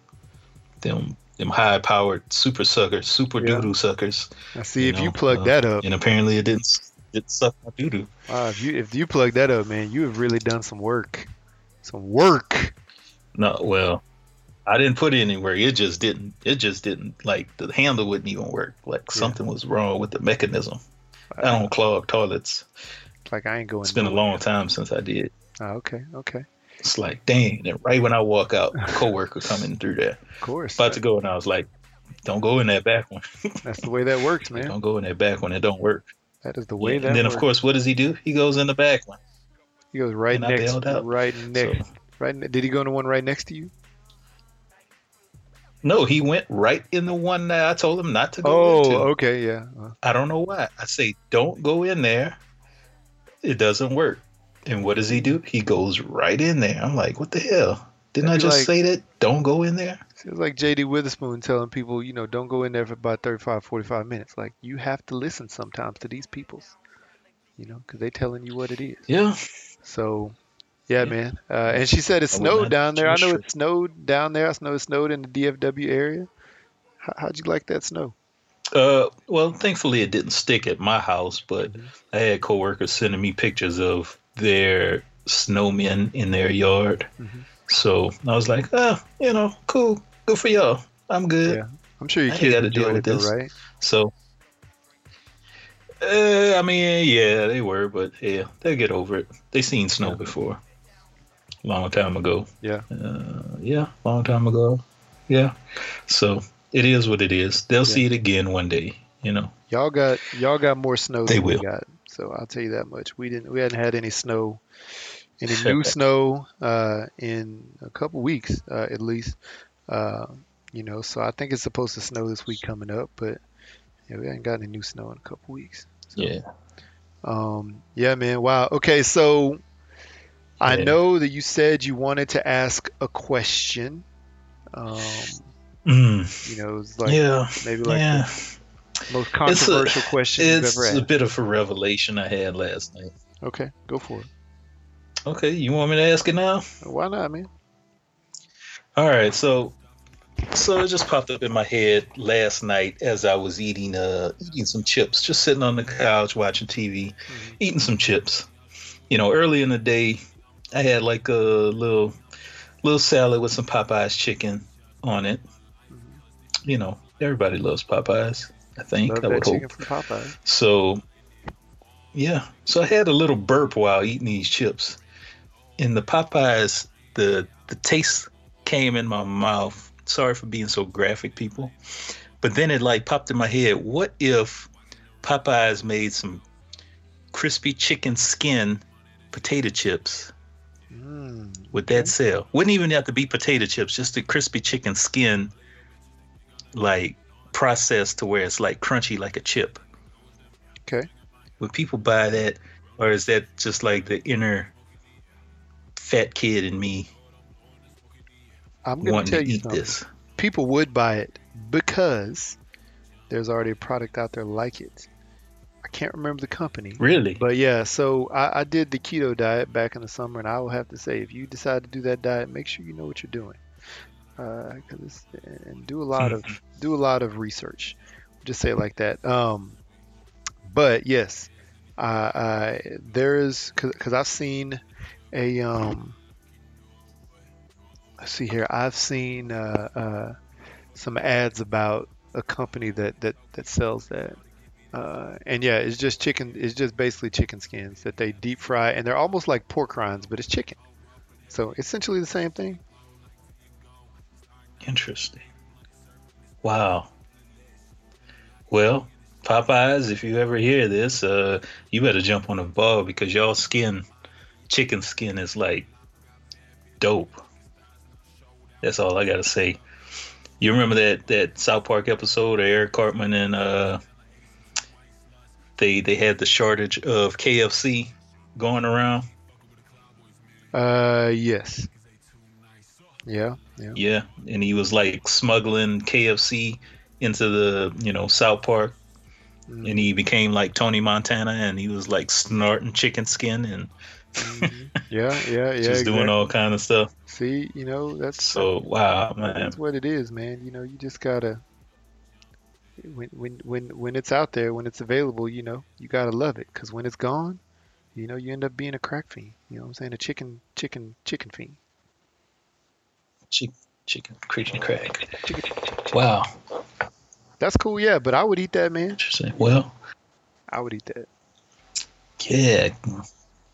them them high powered super suckers, super Yeah. doo doo suckers. I see you if you plug uh, that up. And apparently it didn't it suck my doo doo. Wow, if you if you plug that up, man, you have really done some work. Some work. No, well, I didn't put it anywhere. It just didn't. It just didn't. Like the handle wouldn't even work. Like Yeah. something was wrong with the mechanism. I don't clog toilets. Like I ain't going. It's been a long time since I did. Oh, okay. Okay. It's like, dang. And right when I walk out, a coworker coming through there, Of course. about to go, and I was like, don't go in that back one. That's the way that works, man. Don't go in that back one. It don't work. That is the way Yeah, that and then works. of course, what does he do? He goes in the back one. He goes right And I next, bailed out. right next, So, right. Ne- did he go in the one right next to you? no, he went right in the one that I told him not to go Oh, into. okay, yeah. I don't know why. I say, don't go in there. It doesn't work. And what does he do? He goes right in there. I'm like, what the hell? Didn't That'd I just like- say that? Don't go in there? It's like JD Witherspoon telling people, you know, don't go in there for about 35, 45 minutes. Like, you have to listen sometimes to these peoples, you know, because they're telling you what it is. Yeah. So, yeah, Yeah. man. Uh, and she said it snowed down there. I know it snowed down there. I know it snowed in the DFW area. How, how'd you like that snow? Uh, well, thankfully it didn't stick at my house, but Mhm. I had coworkers sending me pictures of their snowmen in their yard. Mhm. So I was like, oh, you know, cool, good for y'all. I'm good. Yeah. I'm sure ain't kids gotta deal with though, this. right? So, uh, I mean, yeah, they were, but yeah, they'll get over it. They seen snow Yeah. before, long time ago. Yeah. uh, yeah, long time ago. Yeah, so it is what it is. They'll see it again one day. You know. Y'all got y'all got more snow They than we will. got. So I'll tell you that much. We didn't we hadn't had any snow, any new snow uh, in a couple weeks uh, at least. Uh, you know, so I think it's supposed to snow this week coming up, but yeah, we haven't gotten any new snow in a couple weeks. So, Yeah. Um, yeah, man. Wow. Okay, so I Yeah. know that you said you wanted to ask a question. Um, Mm, you know, it's like yeah, maybe like yeah. the most It's a- controversial question you've It's ever a bit of a revelation I had last night. Okay, go for it. Okay, you want me to ask it now? Why not, man? All right, so so it just popped up in my head last night as I was eating uh eating some chips, just sitting on the couch watching TV, eating some chips. You know, early in the day, I had like a little little salad with some Popeyes chicken on it. You know, everybody loves Popeyes. I think Love I that would hope. from Popeye. So, yeah. So I had a little burp while eating these chips. In the Popeyes, the the taste came in my mouth. Sorry for being so graphic, people. But then it like popped in my head. What if Popeyes made some crispy chicken skin potato chips? Mm, Would that sell? Wouldn't even have to be potato chips, just the crispy chicken skin, like processed to where it's like crunchy like a chip. Okay. Would people buy that, or is that just like the inner fat kid in me I'm gonna wanting tell to you eat something. this? People would buy it because there's already a product out there like it. I can't remember the company. Really? But yeah, so I, I did the keto diet back in the summer, and I will have to say, if you decide to do that diet, make sure you know what you're doing, uh, 'cause it's, and do a lot of do a lot of research. Just say it like that. Um, but yes, I, I there is because I've seen a um. Let's see here. I've seen uh, uh, some ads about a company that that that sells that. Uh, and yeah, it's just chicken. It's just basically chicken skins that they deep fry, and they're almost like pork rinds, but it's chicken. So essentially the same thing. Interesting. Wow. Well, Popeyes, if you ever hear this, uh, you better jump on the ball because y'all skin, chicken skin, is like dope. That's all I gotta say. You remember that that South Park episode of Eric Cartman and uh, they they had the shortage of KFC going around. Uh, yes. Yeah, yeah. Yeah, and he was like smuggling KFC into the you know South Park, Mm, and he became like Tony Montana, and he was like snorting chicken skin and mhm. Yeah, yeah, yeah. just doing all kind of stuff. See, you know that's So wow, man, that's what it is, man. You know, you just gotta when when when when it's out there, when it's available, you know, you gotta love it. Cause when it's gone, you know, you end up being a crack fiend. You know what I'm saying? A chicken, chicken, chicken fiend. Chicken, chicken, creature crack. Chicken, chicken, chicken. Wow, That's cool, yeah. But I would eat that, man. interesting. Well, I would eat that. yeah,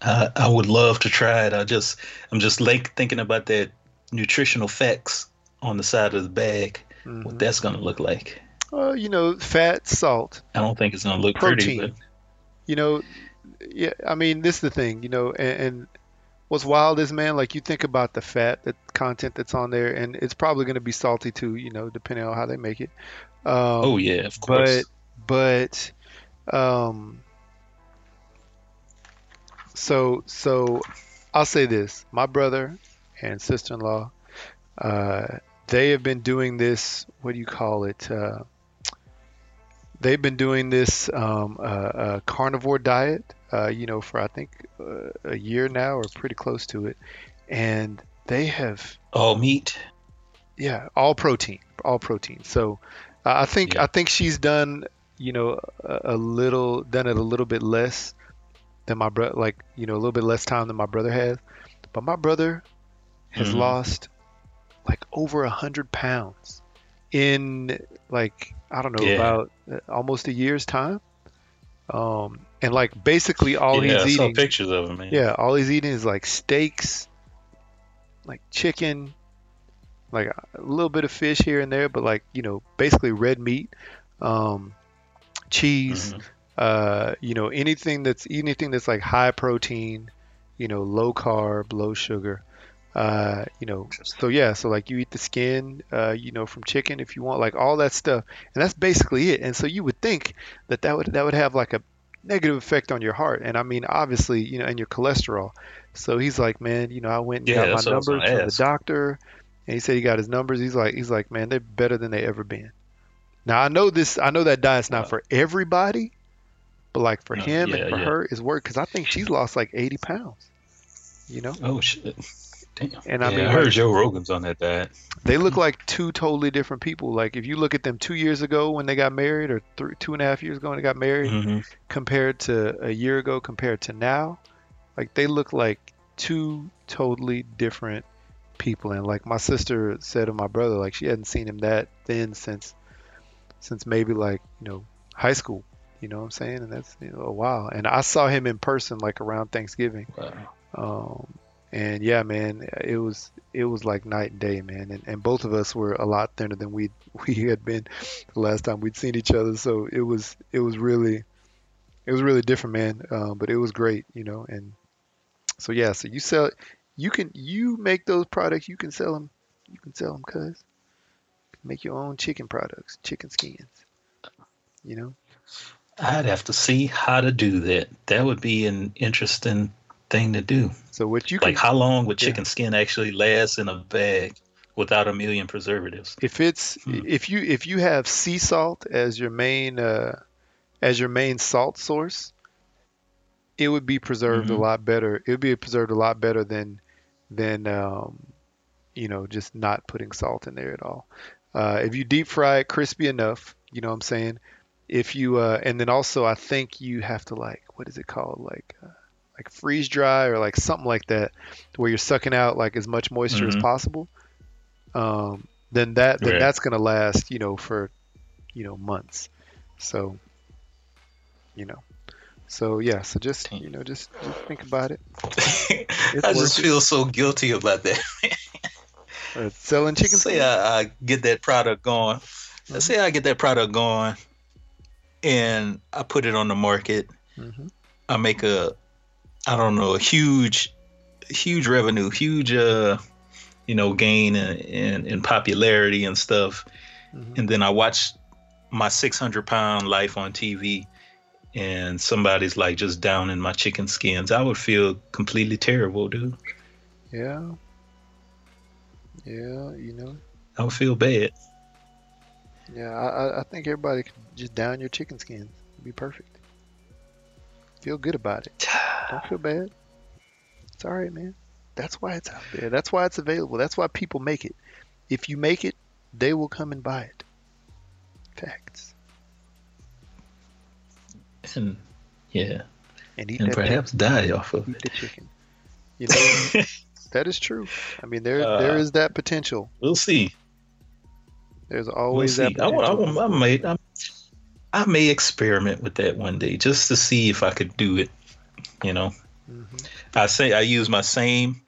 I, I would love to try it. I just I'm just like thinking about that nutritional facts on the side of the bag. Mhm. What that's gonna look like. Well, you know, fat, salt, I don't think it's gonna look Protein. pretty, you know, yeah. I mean, this is the thing, you know, and, and what's wild is, man, like you think about the fat, the content that's on there, and it's probably going to be salty too, you know, depending on how they make it. Um, oh yeah, of course. but but um so so I'll say this my brother and sister-in-law uh they have been doing this what do you call it uh they've been doing this um uh, uh carnivore diet uh you know for I think uh, a year now or pretty close to it and they have All meat. yeah, all protein, all protein. So uh, I think Yeah. I think she's done, you know, a, a little done it a little bit less than my brother, like you know, a little bit less time than my brother has. But my brother has Mhm. lost like over a hundred pounds in like I don't know Yeah. about uh, almost a year's time. Um, and like basically all yeah, he's eating, pictures of him, man. yeah, all he's eating is like steaks, like chicken, like a little bit of fish here and there, but like you know, basically red meat, um, cheese, Mhm. uh, you know, anything that's anything that's like high protein, you know, low carb, low sugar, uh, you know. So yeah, so like you eat the skin, uh, you know, from chicken if you want, like all that stuff, and that's basically it. And so you would think that that would that would have like a negative effect on your heart. And I mean, obviously, you know, and your cholesterol. So he's like, man, you know, I went and Yeah, got my numbers from the doctor, and he said he got his numbers. He's like, he's like, man, they're better than they ever been. Now I know this. I know that diet's not for everybody, but like for him yeah, and for yeah. her, it's work because I think she's lost like 80 pounds. You know, Oh shit. Damn. And I yeah, mean, I heard Joe Rogan's on that diet. they look like two totally different people. Like if you look at them two years ago when they got married, or three, two and a half years ago when they got married, hmm compared to a year ago, compared to now, like they look like two totally different people. And like my sister said to my brother, like she hadn't seen him that thin since since maybe like you know high school. You know what I'm saying? And that's you know, a while. And I saw him in person like around Thanksgiving. Wow. Um, and yeah, man, it was it was like night and day, man. And, and both of us were a lot thinner than we we had been the last time we'd seen each other. So it was it was really it was really different, man. Um, but it was great, you know. And so yeah, so you sell you can you make those products, you can sell them, you can sell them, cuz make your own chicken products, chicken skins. You know, I'd have to see how to do that. That would be an interesting thing to do. so what you can Like, how long would Yeah. chicken skin actually last in a bag without a million preservatives? if it's Hmm. if you if you have sea salt as your main uh, as your main salt source, it would be preserved Mhm. a lot better. It would be preserved a lot better than than um, you know just not putting salt in there at all. Uh, if you deep fry it crispy enough, you know what I'm saying. If you uh, and then also I think you have to like what is it called like uh, like freeze dry or like something like that, where you're sucking out like as much moisture as Mhm. possible. Um, then that then Right. that's gonna last you know for you know months. So you know, so yeah, so just you know just just think about it. I worth just it. feel so guilty about that. Uh, selling chicken say. I, I get that product going. Let's say I get that product going, and I put it on the market. Mhm. I make a, I don't know, a huge, huge revenue, huge, uh, you know, gain in, in, in popularity and stuff. Mhm. And then I watch my 600 pound life on TV, and somebody's like just down in my chicken skins. I would feel completely terrible, dude. Yeah. Yeah, you know. I would feel bad. Yeah, I, I- I think everybody could just down your chicken skins. It'd be perfect. Feel good about it. Don't feel bad. It's all right, man. That's why it's out there. That's why it's available. That's why people make it. If you make it, they will come and buy it. Facts. And yeah, And eat and that chicken. perhaps die off of Eat it. the chicken. You know, that is true. I mean, there there Uh, is that potential. We'll see. There's always We'll always see. that I, wa- I, potential. wa- I may, I, I may experiment with that one day just to see if I could do it. You know, Mhm. I say I use my same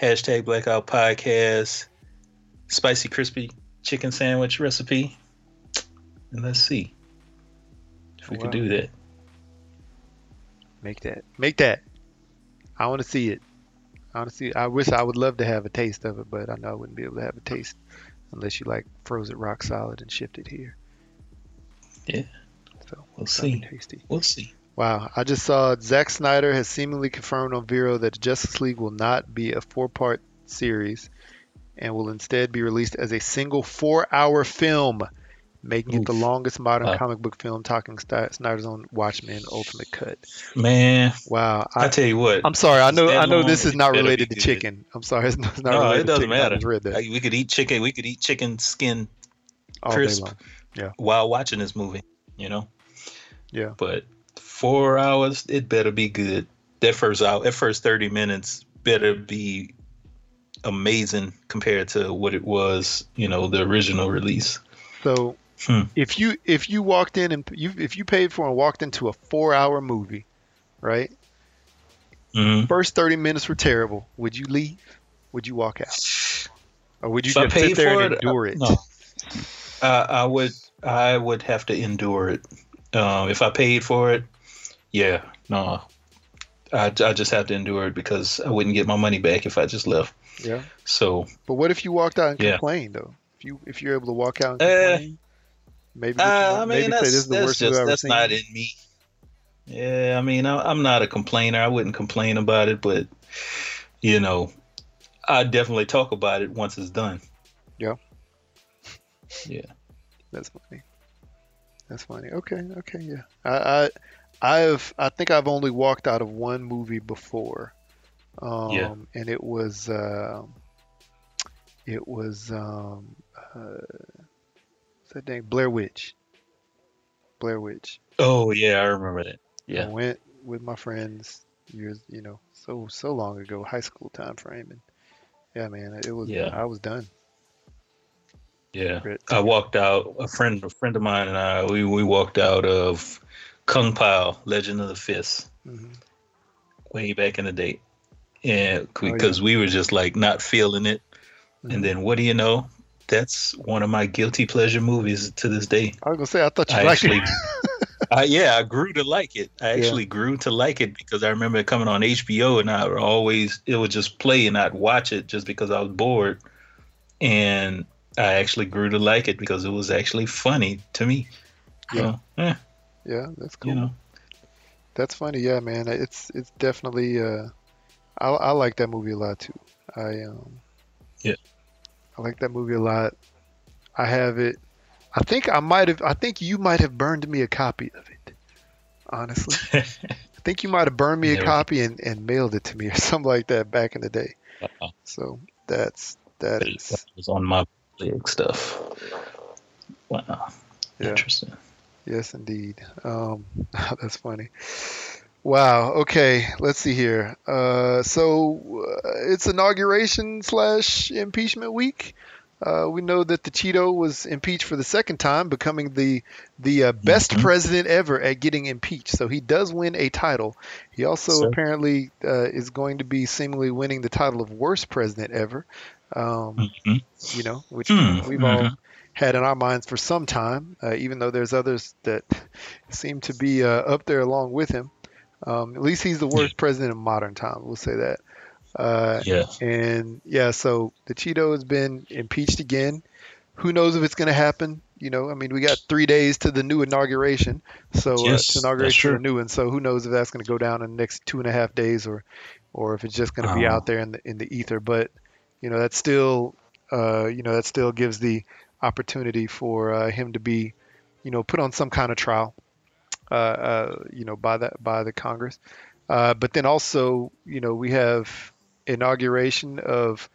hashtag Blackout Podcast spicy crispy chicken sandwich recipe, and let's see if we Wow. could do that. Make that. Make that. I want to see it. I want to see. I wish I would love to have a taste of it, but I know I wouldn't be able to have a taste unless you like froze it rock solid and shipped it here. Yeah. So We'll see. tasty. We'll see. Wow. I just saw Zack Snyder has seemingly confirmed on Vero that Justice League will not be a four-part series and will instead be released as a single four-hour film, making it the longest modern Wow. comic book film. Talking Sti- Snyder's own Watchmen Ultimate Cut. Man, Wow. I, tell you what. I'm sorry. I know. I know this is not related to good. chicken. I'm sorry. It's not, it's not no, related it doesn't to chicken. I matter. just read that we could eat chicken. We could eat chicken skin all crisp. day long. While watching this movie, you know. Yeah. But four hours, it better be good. That first hour, that first thirty minutes better be amazing compared to what it was, you know, the original release. So Hmm. if you if you walked in and you if you paid for and walked into a four hour movie, right? hmm First 30 minutes were terrible. Would you leave? Would you walk out? Or would you If just sit there for and it, endure uh, it? no. Uh, I would, I would have to endure it. Um, if I paid for it, yeah, no, I, I just have to endure it because I wouldn't get my money back if I just left. Yeah. So But what if you walked out and Yeah. complained though? If you if you're able to walk out and Eh. complain, maybe Uh, you- I mean, maybe say that's, this is the that's worst just that's seen. not in me. Yeah, I mean, I, I'm not a complainer. I wouldn't complain about it, but you know, I definitely talk about it once it's done. Yeah. Yeah. That's funny. That's funny. Okay, okay, yeah. I, I I've I think I've only walked out of one movie before. Um Yeah. and it was uh, it was um uh what's that name? Blair Witch. Blair Witch. Oh yeah, I remember that. Yeah. I went with my friends years, you know, so so long ago, high school time frame, and yeah, man, it was. Yeah. I was done. Yeah. I walked out. A friend, a friend of mine, and I, we we walked out of Kung Pow, Legend of the Fist, hmm way back in the day, and Oh, yeah. because we were just like not feeling it. Mhm. And then what do you know? That's one of my guilty pleasure movies to this day. I was gonna say I thought you I liked actually, it. I, yeah, I grew to like it. I actually grew to like it because I remember it coming on HBO, and I would always it would just play, and I'd watch it just because I was bored. And I actually grew to like it because it was actually funny to me. Yeah. So, eh, Yeah, that's cool. you know, That's funny. Yeah, man, it's it's definitely. Uh, I I like that movie a lot too. I um. Yeah. I like that movie a lot. I have it. I think I might have. I think you might have burned me a copy of it. Honestly. I think you might have burned me a copy and, and mailed it to me or something like that back in the day. Uh-uh. So that's that is that was on my leg stuff. Wow, Yeah. interesting. yes indeed. Um, that's funny. Wow. Okay. Let's see here. Uh, so uh, it's inauguration slash impeachment week. Uh, we know that the Cheeto was impeached for the second time, becoming the the uh, best Mhm. president ever at getting impeached. So he does win a title. He also Sir. apparently uh, is going to be seemingly winning the title of worst president ever. Um, Mhm. you know, which Hmm, we've all mhm. had in our minds for some time, uh, even though there's others that seem to be uh, up there along with him. Um, at least he's the worst president in modern times. We'll say that. Uh, Yeah, and yeah, so the Cheeto has been impeached again. Who knows if it's going to happen? You know, I mean, we got three days to the new inauguration, so uh, Yes, to inauguration of the new one. So who knows if that's going to go down in the next two and a half days, or or if it's just going to be Oh. out there in the in the ether. But you know, that still, uh, you know, that still gives the opportunity for uh, him to be, you know, put on some kind of trial, uh, uh, you know, by that by the Congress. Uh, but then also, you know, we have inauguration of,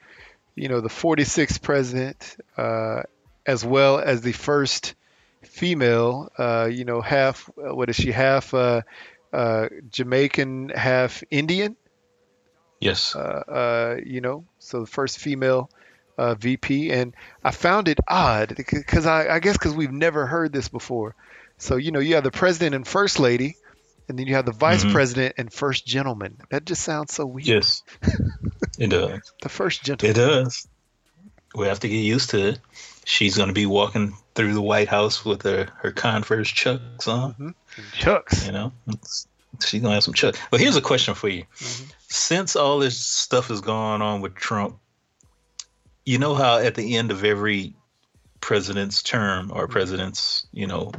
you know, the 46th president, uh, as well as the first female, you know, half, what is she, half Jamaican, half Indian, yes. uh, uh, you know, so the first female uh, VP. And I found it odd because I, I guess because we've never heard this before. So, you know, you have the president and first lady, and then you have the vice Mhm. president and first gentleman. That just sounds so weird. Yes, it does. The first gentleman. It does. We have to get used to it. She's going to be walking through the White House with her, her Converse chucks on. Mhm. Chucks. You know, she's going to have some chucks. But here's a question for you. Mhm. Since all this stuff is going on with Trump, you know how at the end of every president's term or president's, you know,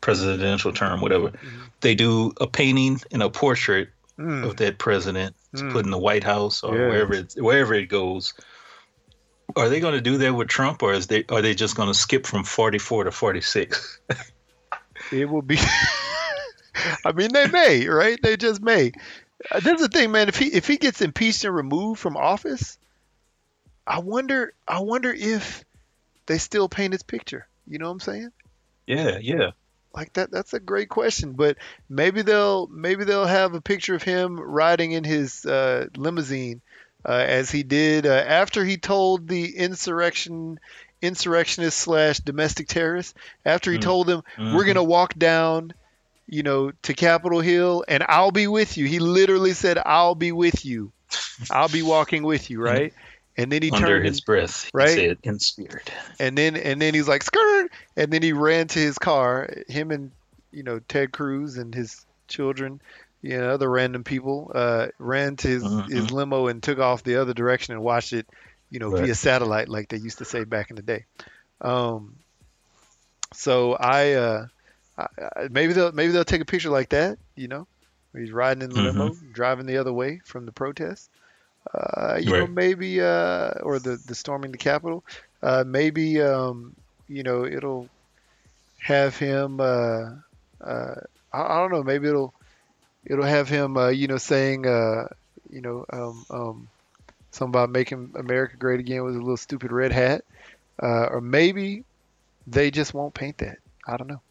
presidential term, whatever, they do a painting and a portrait Mm. of that president to Mm. put in the White House or wherever it, wherever it goes. Are they going to do that with Trump, or is they are they just going to skip from forty four to forty six? It will be. I mean, they may, right? They just may. Uh, This the thing, man. If he if he gets impeached and removed from office, I wonder. I wonder if they still paint his picture. You know what I'm saying? Yeah, yeah. Like that. That's a great question. But maybe they'll maybe they'll have a picture of him riding in his uh, limousine, uh, as he did uh, after he told the insurrection insurrectionist slash domestic terrorist after he Mm. told them we're Mhm. gonna walk down you know to capitol hill and i'll be with you he literally said i'll be with you i'll be walking with you right and then he under turned his breath, he right? said in spirit. and then and then he's like skirt and then he ran to his car him and you know ted cruz and his children you know other random people uh ran to his, his Mhm. limo and took off the other direction and watched it you know Right. via satellite like they used to say back in the day um so i uh I, maybe they'll maybe they'll take a picture like that. You know, where he's riding in the limo, Mm-hmm. driving the other way from the protest. Uh, you know, maybe uh, or the the storming the Capitol. Uh, maybe um, you know it'll have him. Uh, uh, I, I don't know. Maybe it'll it'll have him. Uh, you know, saying uh, you know um, um, something about making America great again with a little stupid red hat. Uh, or maybe they just won't paint that. I don't know.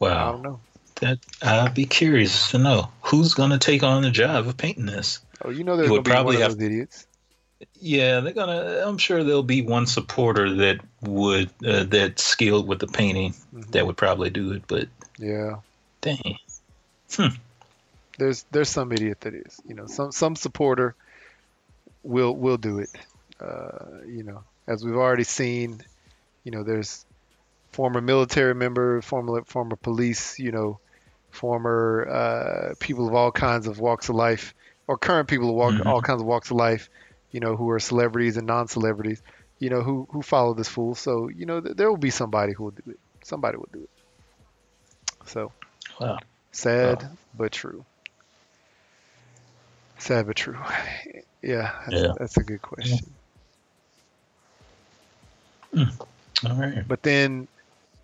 I Wow. don't know. That I'd be curious to know who's going to take on the job of painting this. Oh, you know there's would be one probably of have- idiots. Yeah, they're gonna. I'm sure there'll be one supporter that would uh, that's skilled with the painting Mhm. that would probably do it. But Yeah, dang, Hmm. there's there's some idiot that is. You know, some some supporter will will do it. Uh, you know, as we've already seen, you know, there's former military member, former former police, you know, former uh, people of all kinds of walks of life, or current people of walk, Mhm. all kinds of walks of life, you know, who are celebrities and non-celebrities, you know, who who follow this fool. So you know, th- there will be somebody who will do it. Somebody will do it. So wow. sad Wow. but true. Sad but true. Yeah, that's, Yeah. that's a good question. All right. But then,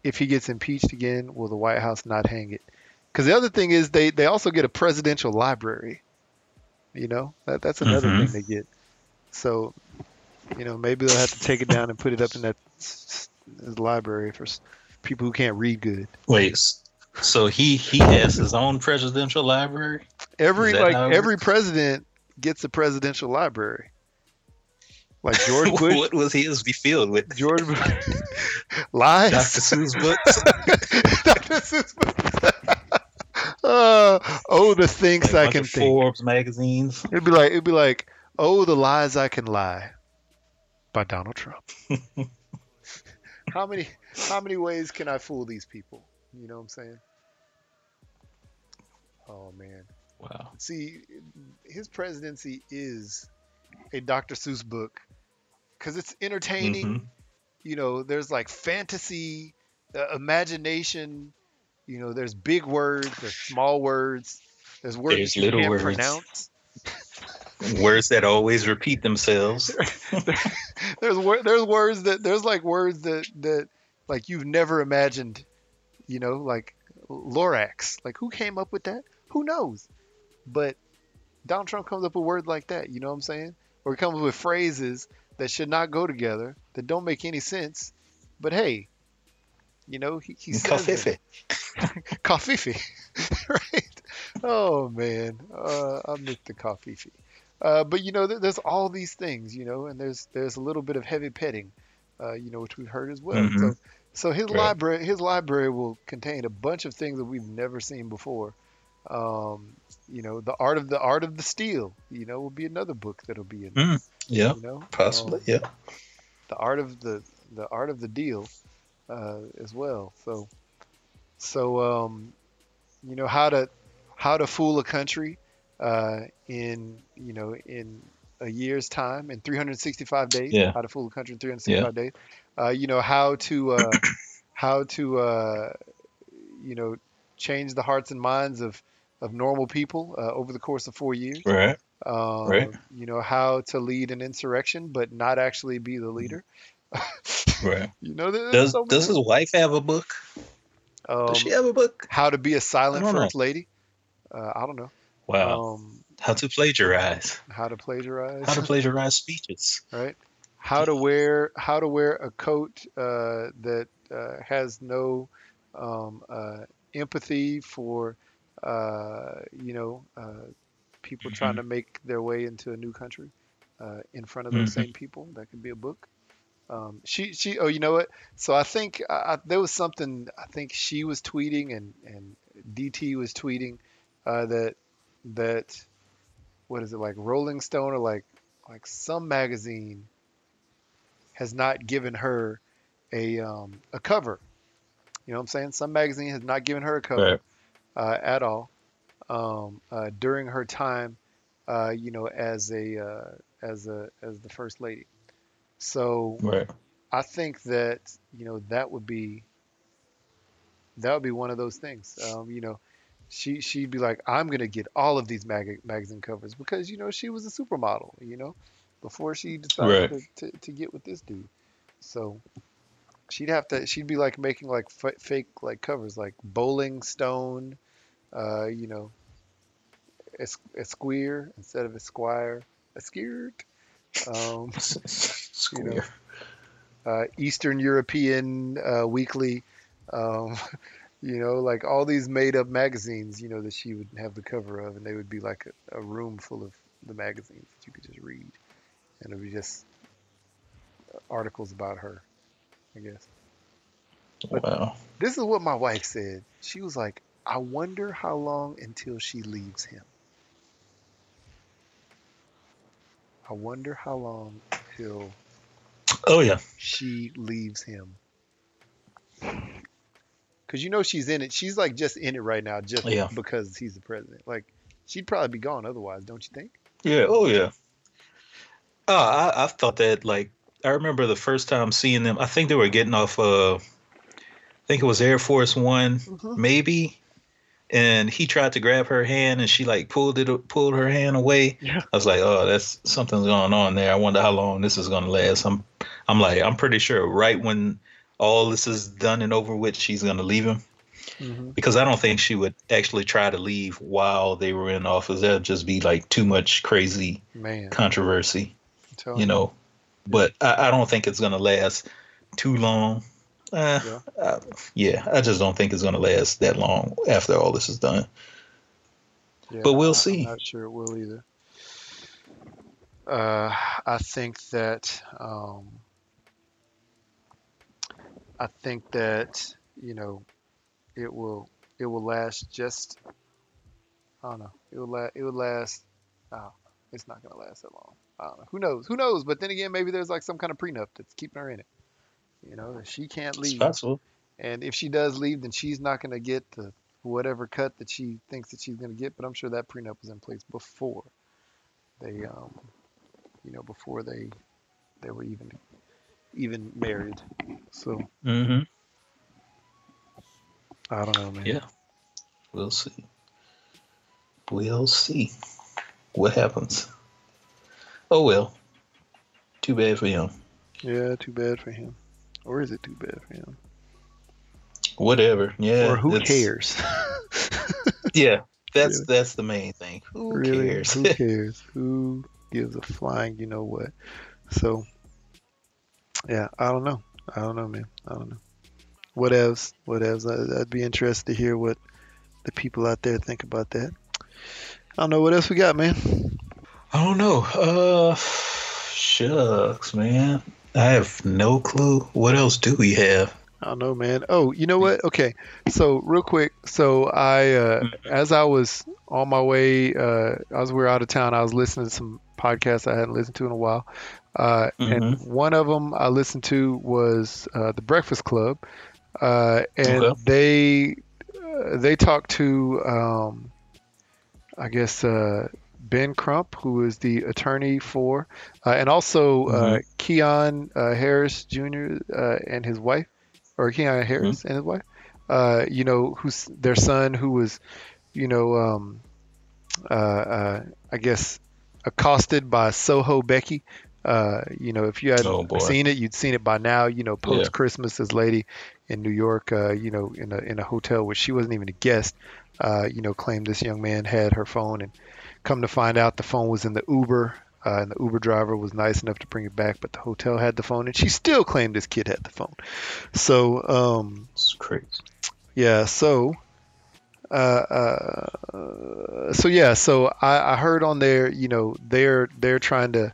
if he gets impeached again, will the White House not hang it? Because the other thing is they they also get a presidential library. You know that that's another Mhm. thing they get. So, you know, maybe they'll have to take it down and put it up in that library for people who can't read good. Wait. So he he has his own presidential library. Every like every president gets a presidential library. Like George Bush, what was his be filled with? George lies. Dr. Seuss books. Dr. Seuss books. uh, oh, the things Like I can think. Forbes magazines. It'd be like it'd be like, oh, the lies I can lie, by Donald Trump. how many how many ways can I fool these people? You know what I'm saying? Oh man. Wow. See, his presidency is a Dr. Seuss book because it's entertaining. Mhm. You know, there's like fantasy, uh, imagination. You know, there's big words, there's small words, there's words There's that you little can't words. pronounce. Words that always repeat themselves. There's there's words that there's like words that that like you've never imagined. You know, like Lorax. Like who came up with that? Who knows? But Donald Trump comes up with words like that. You know what I'm saying? Or he comes up with phrases that should not go together, that don't make any sense. But hey, you know he, he says them. Covfefe. Covfefe, right? Oh man, uh, I missed the Covfefe. Uh, but you know, there, there's all these things, you know, and there's there's a little bit of heavy petting, uh, you know, which we've heard as well. Mhm. So, so his Right. library his library will contain a bunch of things that we've never seen before. Um, you know, the art of the art of the steel, you know, will be another book that'll be in. there, Mm, yeah, You know, possibly. Um, Yeah. the art of the the art of the deal uh, as well. So so um, you know how to how to fool a country uh, in you know in a year's time in 365 days. Yeah. How to fool a country in 365 days. Uh, you know how to uh, how to uh, you know change the hearts and minds of of normal people uh, over the course of four years Right. um, Right. you know how to lead an insurrection but not actually be the leader Right. you know there- Does so Does his wife have a book? um, Does she have a book? how to be a silent I don't know. first lady uh, i don't know Wow. um, How to plagiarize? how to plagiarize How to plagiarize speeches? right how to wear how to wear a coat uh, that uh, has no um, uh, empathy for uh, you know uh, people trying Mhm. to make their way into a new country uh, in front of those Mhm. same people that could be a book um, she she oh you know what so I think I, I, there was something I think she was tweeting and and DT was tweeting uh, that that what is it like Rolling Stone or like like some magazine has not given her a um, a cover. You know what I'm saying? Some magazine has not given her a cover uh, at all um, uh, during her time, uh, you know, as a uh, as a as the first lady. So Right. I think that you know that would be that would be one of those things. Um, you know, she she'd be like, I'm gonna get all of these mag- magazine covers because you know she was a supermodel. You know, before she decided Right. to, to, to get with this dude. So she'd have to. She'd be like making like f- fake like covers like Bowling Stone. Uh, you know, es- Esquire instead of Esquire. Esquired. Um, Square. uh, Eastern European uh, Weekly, um, you know, like all these made up magazines, you know, that she would have the cover of, and they would be like a, a room full of the magazines that you could just read, and it would be just articles about her, I guess. Wow. This is what my wife said. She was like, I wonder how long until she leaves him. I wonder how long until Oh yeah. she leaves him. Cause you know she's in it. She's like just in it right now, just Yeah. because he's the president. Like she'd probably be gone otherwise, don't you think? Yeah. Oh yeah. Uh, I I thought that like I remember the first time seeing them. I think they were getting off. Uh, I think it was Air Force One, maybe. And he tried to grab her hand, and she like pulled it, pulled her hand away. Yeah. I was like, "Oh, that's something's going on there. I wonder how long this is going to last." I'm, I'm like, I'm pretty sure right when all this is done and over with, she's going to leave him Mm-hmm. because I don't think she would actually try to leave while they were in office. That'd just be like too much crazy Man, controversy, you know. But I, I don't think it's gonna last too long. Uh, Yeah. uh, yeah, I just don't think it's gonna last that long after all this is done. Yeah, but we'll I- see. I'm not sure it will either. Uh, I think that um, I think that you know it will it will last just I don't know it will la- it will last oh, it's not gonna last that long I don't know who knows who knows but then again maybe there's like some kind of prenup that's keeping her in it you know she can't leave and if she does leave, then she's not going to get the whatever cut that she thinks that she's going to get. But I'm sure that prenup was in place before they, um, you know, before they they were even even married. So hmm I don't know, man. Yeah, we'll see. We'll see what happens. Oh well. Too bad for him. Yeah, too bad for him. Or is it too bad for him? Whatever. Yeah. or who cares? Yeah, that's Really? that's the main thing. Who really? cares? Who cares? who gives a flying you know what? So yeah, I don't know. I don't know, man. I don't know. What else? What else? I- I'd be interested to hear what the people out there think about that. I don't know what else we got, man. I don't know. Uh, shucks, man. I have no clue. What else do we have? I don't know, man. Oh, you know what? Okay, so real quick, so I, uh, as I was on my way, uh, I was we were out of town. I was listening to some podcasts I hadn't listened to in a while, uh, and one of them I listened to was uh, the Breakfast Club, uh, and Okay. they uh, they talked to, um, I guess. Uh, Ben Crump, who is the attorney for, uh, and also uh, Keyon uh, Harris Jr. Uh, and his wife, or Keyon Harris and his wife, uh, you know, who's their son who was, you know, um, uh, uh, I guess accosted by Soho Becky. Uh, you know, if you had Oh, seen it, you'd seen it by now. You know, post Christmas, this lady in New York, uh, you know, in a in a hotel where she wasn't even a guest, uh, you know, claimed this young man had her phone, and come to find out, the phone was in the Uber. Uh, and the Uber driver was nice enough to bring it back, but the hotel had the phone, and she still claimed this kid had the phone. So, um, It's crazy. yeah, so, uh, uh, so yeah, so I, I heard on there, you know, they're they're trying to,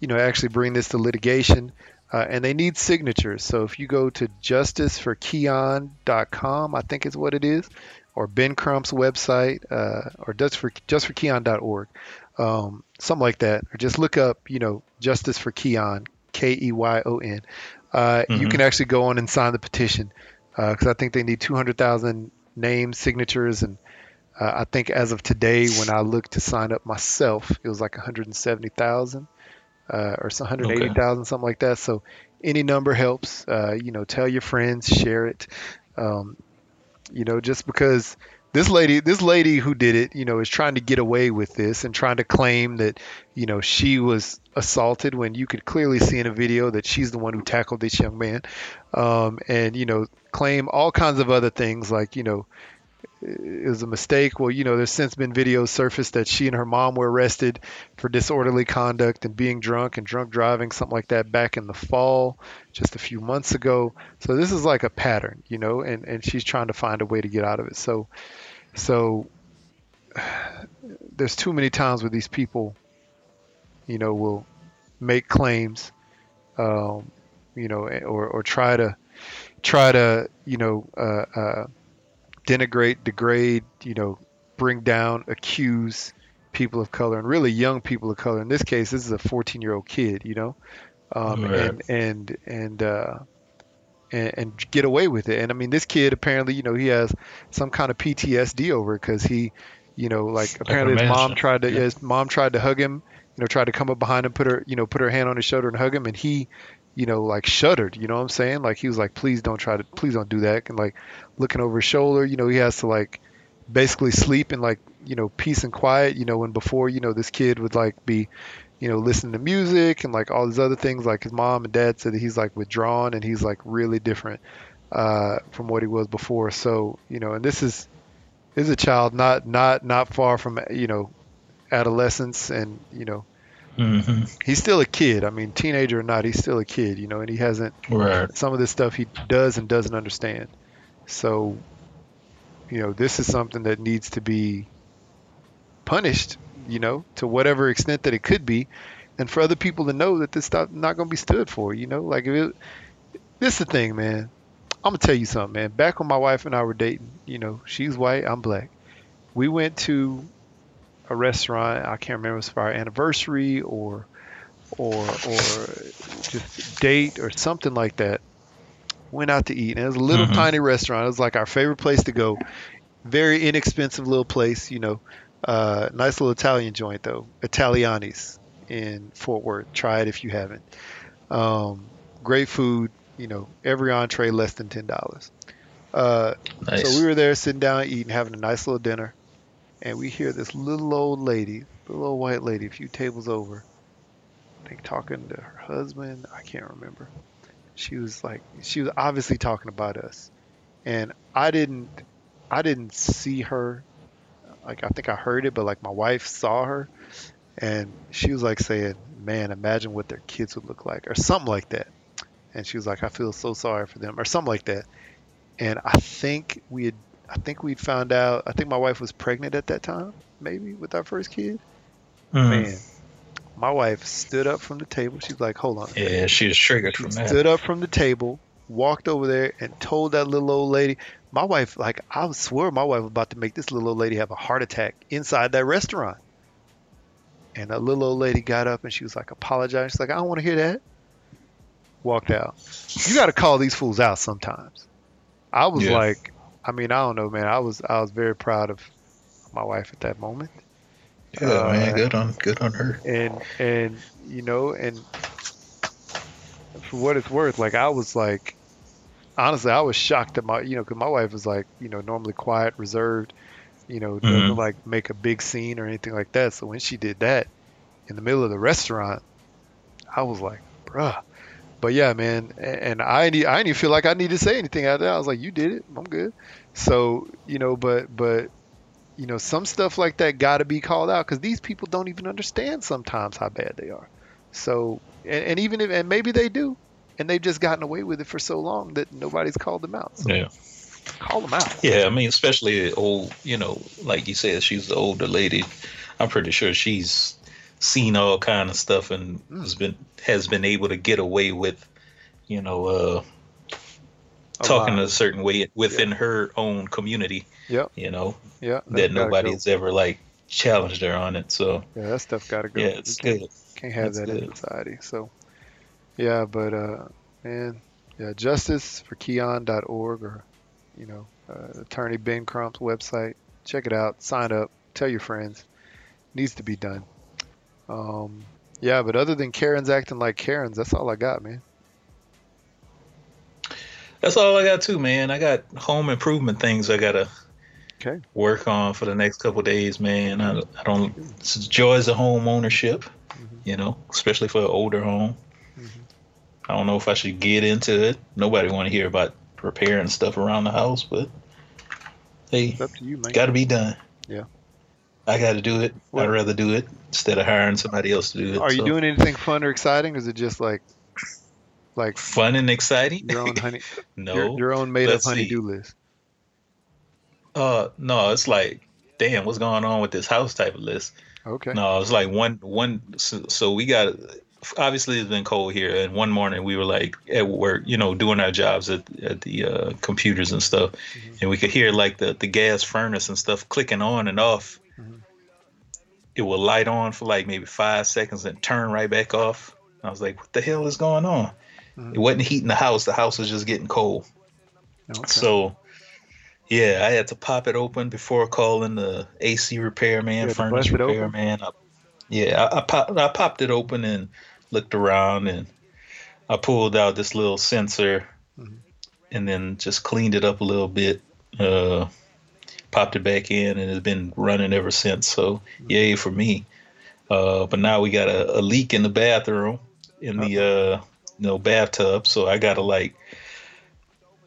you know, actually bring this to litigation, uh, and they need signatures. So if you go to justiceforkeon.com, I think is what it is, or Ben Crump's website, uh, or just for justforkeon.org, um, something like that, or just look up, you know, Justice for Keyon, K E Y O N. Uh, You Mhm. can actually go on and sign the petition because I think they need 200,000 names, signatures, and uh, I think as of today, when I looked to sign up myself, it was like 170,000 uh, or so 180,000, something like that. So any number helps. Uh, you know, tell your friends, share it. Um, You know, just because this lady, this lady who did it, you know, is trying to get away with this and trying to claim that, you know, she was assaulted when you could clearly see in a video that she's the one who tackled this young man, um, and you know, claim all kinds of other things like, you know, it was a mistake. Well, you know, there's since been videos surfaced that she and her mom were arrested for disorderly conduct and being drunk and drunk driving, something like that, back in the fall, just a few months ago. So this is like a pattern, you know, and and she's trying to find a way to get out of it. So, so there's too many times where these people, you know, will make claims, um, you know, or or try to try to, you know. Uh, uh, denigrate, degrade, you know, bring down, accuse people of color and really young people of color. In this case, this is a 14 year old kid, you know, um, Right. and and and, uh, and and get away with it. And I mean, this kid apparently, you know, he has some kind of PTSD over it because he, you know, like apparently his mom tried to, Yeah. his mom tried to hug him, you know, tried to come up behind him, put her, you know, put her hand on his shoulder and hug him, and he, you know, like shuddered. You know what I'm saying? Like he was like, please don't try to, please don't do that. And like looking over his shoulder, you know, he has to like basically sleep in like you know peace and quiet. You know, when before you know this kid would like be, you know, listening to music and like all these other things. Like his mom and dad said that he's like withdrawn and he's like really different uh, from what he was before. So you know, and this is this is a child not not not far from you know adolescence and you know hmm he's still a kid. I mean, teenager or not, he's still a kid. You know, and he hasn't Right. some of this stuff he does and doesn't understand. So, you know, this is something that needs to be punished, you know, to whatever extent that it could be, and for other people to know that this stuff not going to be stood for, you know, like if it, this is the thing, man. I'm gonna tell you something, man. Back when my wife and I were dating, you know, she's white, I'm black. We went to a restaurant. I can't remember if it was for our anniversary or or or just date or something like that. Went out to eat, and it was a little Mhm. tiny restaurant. It was like our favorite place to go. Very inexpensive little place, you know. Uh, nice little Italian joint though, Italiani's in Fort Worth. Try it if you haven't. Um, great food, you know. Every entree less than ten dollars. Uh, Nice. so we were there sitting down eating, having a nice little dinner, and we hear this little old lady, little old white lady, a few tables over, I think talking to her husband. I can't remember. She was like, she was obviously talking about us, and I didn't, I didn't see her. Like I think I heard it, but like my wife saw her, and she was like saying, "Man, imagine what their kids would look like," or something like that. And she was like, "I feel so sorry for them," or something like that and I think we had, I think we'd found out. I think my wife was pregnant at that time, maybe with our first kid. Mhm. Man, my wife stood up from the table. She's like, "Hold on." Yeah, she was triggered from that. Stood up from the table, walked over there, and told that little old lady. My wife, like, I swear, my wife was about to make this little old lady have a heart attack inside that restaurant. And that little old lady got up and she was like, apologizing. She's like, I don't want to hear that. Walked out. You got to call these fools out sometimes. I was Yeah. like, I mean, I don't know, man. I was, I was very proud of my wife at that moment. Yeah, Uh, man, good on good on her. and and you know and for what it's worth like i was like honestly i was shocked at my you know because my wife was like you know normally quiet reserved you know doesn't Mhm. like make a big scene or anything like that so when she did that in the middle of the restaurant i was like bruh but yeah man and i need i didn't feel like i needed to say anything out there i was like you did it. I'm good. So you know but but you know some stuff like that got to be called out because these people don't even understand sometimes how bad they are. So and, and even if and maybe they do and they've just gotten away with it for so long that nobody's called them out. So Yeah. call them out. Yeah, I mean, especially the old, you know, like you said, she's the older lady. I'm pretty sure she's seen all kind of stuff and Mm. has been has been able to get away with, you know, uh, A talking lot. a certain way within her own community. Yeah. You know, yeah that gotta nobody's ever like challenged her on it. So yeah that stuff gotta go yeah, it's can't- good. can't have That's that in society so yeah but uh man yeah justice for keyon.org or you know uh, attorney ben crump's website check it out sign up tell your friends needs to be done um yeah but other than karens acting like karens that's all i got man That's all I got too, man. I got home improvement things I gotta Okay. work on for the next couple days, man. I, I don't. Joys of home ownership, you know, especially for an older home. I don't know if I should get into it. Nobody want to hear about repairing stuff around the house, but hey, It's up to you, man. got to be done. Yeah. I got to do it. Well- I'd rather do it instead of hiring somebody else to do it. Are you doing anything fun or exciting? Or is it just like, like fun and exciting? your own honey, no. your, your own made up Let's see. honey-do list? Uh, no, it's like, damn, what's going on with this house type of list? Okay. No, it's like one one. So, so we got obviously it's been cold here, and one morning we were like at work, you know, doing our jobs at at the uh, computers and stuff, and we could hear like the the gas furnace and stuff clicking on and off. It will light on for like maybe five seconds and turn right back off. I was like, what the hell is going on? Mhm. It wasn't heating the house. The house was just getting cold. Okay. So, yeah, I had to pop it open before calling the AC repairman, furnace bust it open? repairman. I, yeah, I, I, pop, I popped it open and looked around, and I pulled out this little sensor, Mhm. and then just cleaned it up a little bit. Uh, popped it back in, and it's been running ever since. So, Mm-hmm. yay for me. Uh, but now we got a, a leak in the bathroom, in the uh, you know bathtub. So I gotta like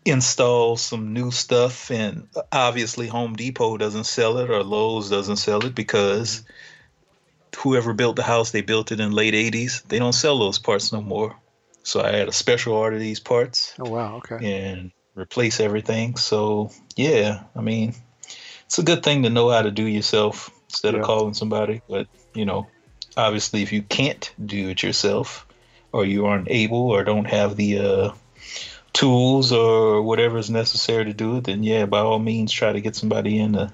install some new stuff and obviously Home Depot doesn't sell it or Lowe's doesn't sell it because whoever built the house they built it in late 80s they don't sell those parts no more so I had a special order these parts oh wow. Okay. and replace everything so yeah I mean it's a good thing to know how to do yourself instead Yeah. of calling somebody but you know obviously if you can't do it yourself or you aren't able or don't have the uh tools or whatever is necessary to do it, then yeah, by all means, try to get somebody in to,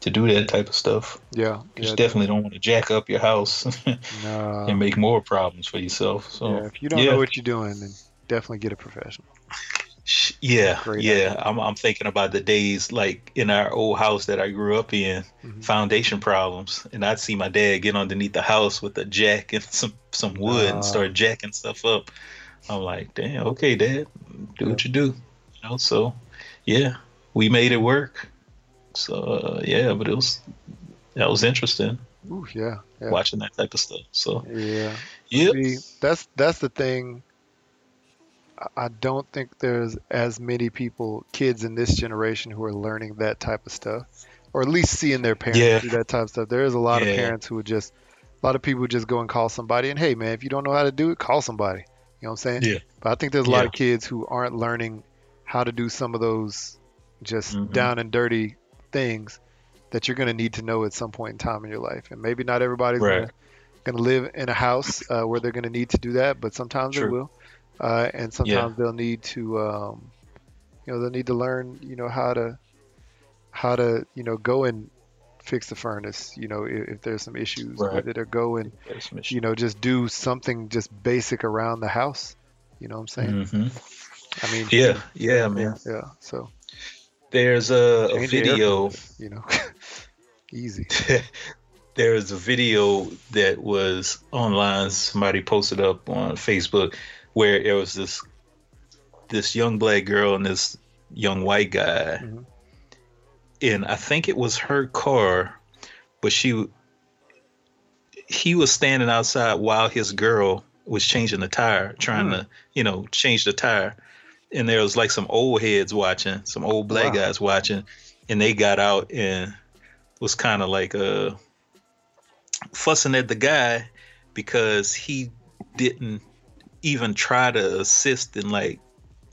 to do that type of stuff. Yeah. You Yeah. definitely don't want to jack up your house No. and make more problems for yourself. So yeah. If you don't yeah. know what you're doing, then definitely get a professional. Yeah, yeah, idea. I'm I'm thinking about the days like in our old house that I grew up in, Mhm. foundation problems, and I'd see my dad get underneath the house with a jack and some some wood Nah. and start jacking stuff up. I'm like, damn, okay, dad, do what you do, you know. So, yeah, we made it work. So uh, yeah, but it was that was interesting Ooh, yeah. Yeah. watching that type of stuff. So Yeah. yeah, that's that's the thing. I- don't think there's as many people, kids in this generation, who are learning that type of stuff, or at least seeing their parents Yeah. do that type of stuff. There is a lot of parents who would just, a lot of people would just go and call somebody, and hey, man, if you don't know how to do it, call somebody. You know what I'm saying? Yeah. But I think there's a lot Yeah. of kids who aren't learning how to do some of those just Mhm. down and dirty things that you're going to need to know at some point in time in your life. And maybe not everybody's Right. gonna, live in a house uh, where they're going to need to do that, but sometimes they will. Uh, and sometimes they'll need to, um, you know, they'll need to learn, you know, how to, how to, you know, go and fix the furnace, you know, if, if there's some issues Right. with it, or go and, you know, just do something just basic around the house. You know what I'm saying? Mm-hmm. I mean, Yeah, yeah, man. yeah, yeah. So There's a, a change your air video. you know, easy. there's a video that was online somebody posted up on facebook where it was this this young black girl and this young white guy Mhm. and i think it was her car but she he was standing outside while his girl was changing the tire trying Hmm. to you know change the tire and there was like some old heads watching some old black Wow. guys watching and they got out and was kind of like uh fussing at the guy because he didn't even try to assist in like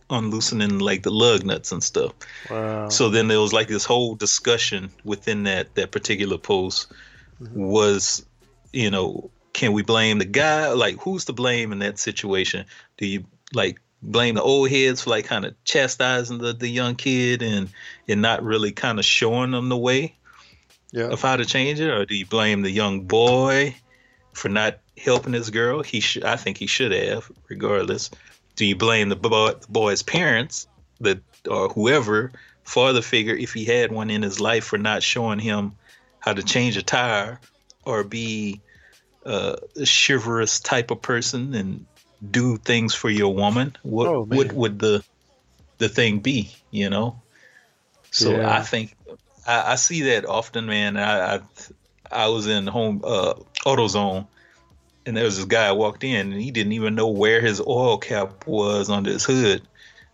unloosening like the lug nuts and stuff. Wow. So then there was like this whole discussion within that that particular post Mhm. was, you know, can we blame the guy? Like who's to blame in that situation? Do you like blame the old heads for like kind of chastising the, the young kid and and not really kind of showing them the way? yeah. of how to change it, or do you blame the young boy for not helping his girl? He should. I think he should have, regardless. Do you blame the boy, the boy's parents, that or whoever, father figure, if he had one in his life, for not showing him how to change a tire, or be uh, a chivalrous type of person and do things for your woman? What Oh, what would the the thing be, you know. So Yeah. I think I, I see that often, man. I I, I was in home uh, AutoZone, and there was this guy walked in, and he didn't even know where his oil cap was under his hood,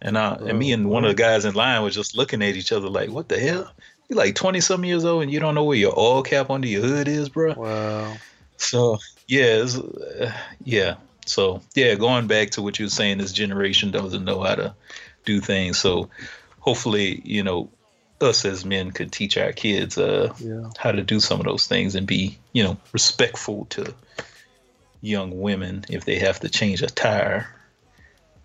and I and me Oh, and one of the guys in line was just looking at each other like, what the hell? You're like twenty some years old, and you don't know where your oil cap under your hood is, bro. Wow. So yeah, uh, yeah. So yeah, going back to what you were saying, this generation doesn't know how to do things. So hopefully, you know, us as men could teach our kids uh, Yeah. how to do some of those things and be, you know, respectful to young women if they have to change a tire.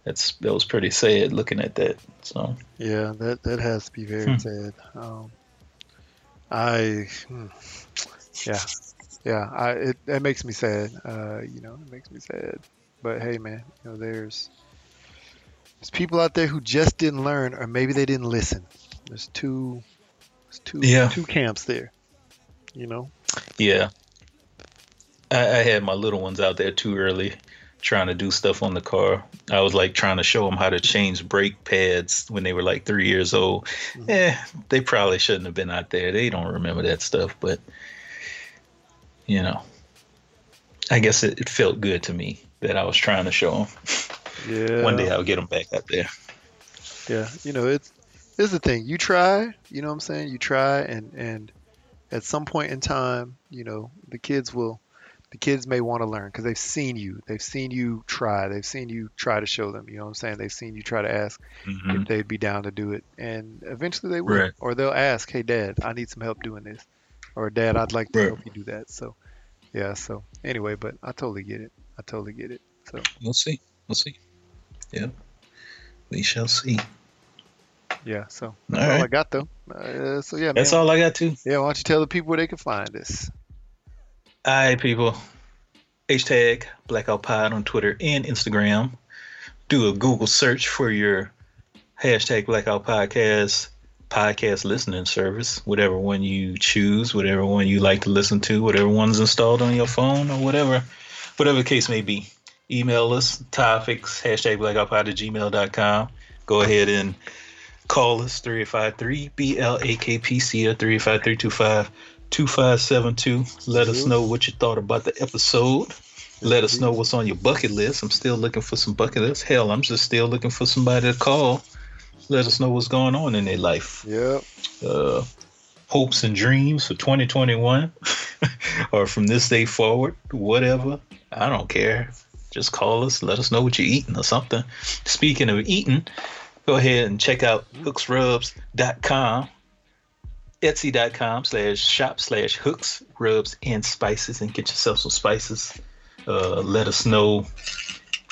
That's that was pretty sad looking at that. So Yeah, that that has to be very Hmm. sad. Um, I, hmm, yeah, yeah. I it that makes me sad. Uh, you know, it makes me sad. But hey, man, you know, there's there's people out there who just didn't learn, or maybe they didn't listen. There's two, there's two, Yeah. two camps there. You know. Yeah. I, I had my little ones out there too early trying to do stuff on the car. I was like trying to show them how to change brake pads when they were like three years old. Mhm. Eh, they probably shouldn't have been out there. They don't remember that stuff, but you know, I guess it, it felt good to me that I was trying to show them. Yeah. One day I'll get them back out there. Yeah, you know, it's it's the thing. You try, you know what I'm saying? You try and and at some point in time, you know, the kids will the kids may want to learn because they've seen you. They've seen you try. They've seen you try to show them, you know what I'm saying? They've seen you try to ask Mhm. if they'd be down to do it. And eventually they will. Right. Or they'll ask, "Hey dad, I need some help doing this." Or dad, I'd like to Right. help you do that. So, yeah, so anyway, but I totally get it. I totally get it. So, We'll see. We'll see. Yeah. We shall see. yeah, so All that's all I got though. Uh, so yeah, That's man. all I got too. Yeah, why don't you tell the people where they can find us? Right, people. Hashtag Blackout Pod on Twitter and Instagram. Do a Google search for your hashtag Blackout Podcast podcast listening service, whatever one you choose, whatever one you like to listen to, whatever one's installed on your phone or whatever, whatever the case may be. Email us topics hashtag blackoutpod at gmail.com. Go ahead and call us 353 BLAKPC at 35325 2572. Let us know what you thought about the episode. Let us know what's on your bucket list. I'm still looking for some bucket lists. Hell, I'm just still looking for somebody to call. Let us know what's going on in their life. Yeah. Uh, hopes and dreams for 2021 or from this day forward, whatever. I don't care. Just call us. Let us know what you're eating or something. Speaking of eating, go ahead and check out hooksrubs.com etsy.com slash shop slash hooks rubs and spices and get yourself some spices uh, let us know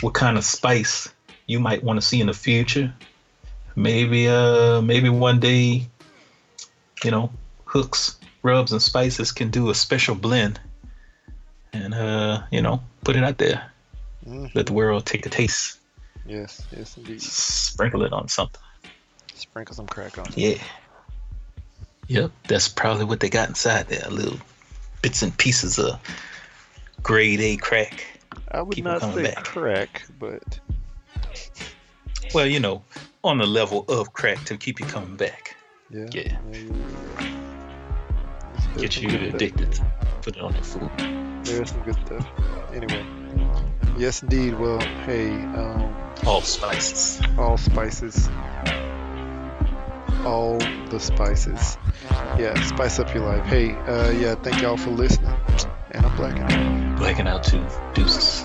what kind of spice you might want to see in the future maybe uh maybe one day you know hooks rubs and spices can do a special blend and uh you know put it out there Mhm. let the world take a taste Yes, yes, indeed. sprinkle it on something Sprinkle some crack on it. Yeah. Yep, that's probably what they got inside there. Little bits and pieces of grade A crack. I would Keep not say back. crack, but Well, you know, on the level of crack to keep you coming back. yeah. Yeah. Get you good stuff. addicted. Put it on your food. There's some good stuff. Anyway, yes, indeed. Well, hey, um, All spices. all spices, all the spices. Yeah, spice up your life. Hey, uh, yeah, thank y'all for listening. And I'm blacking out. Blacking out too. Deuces.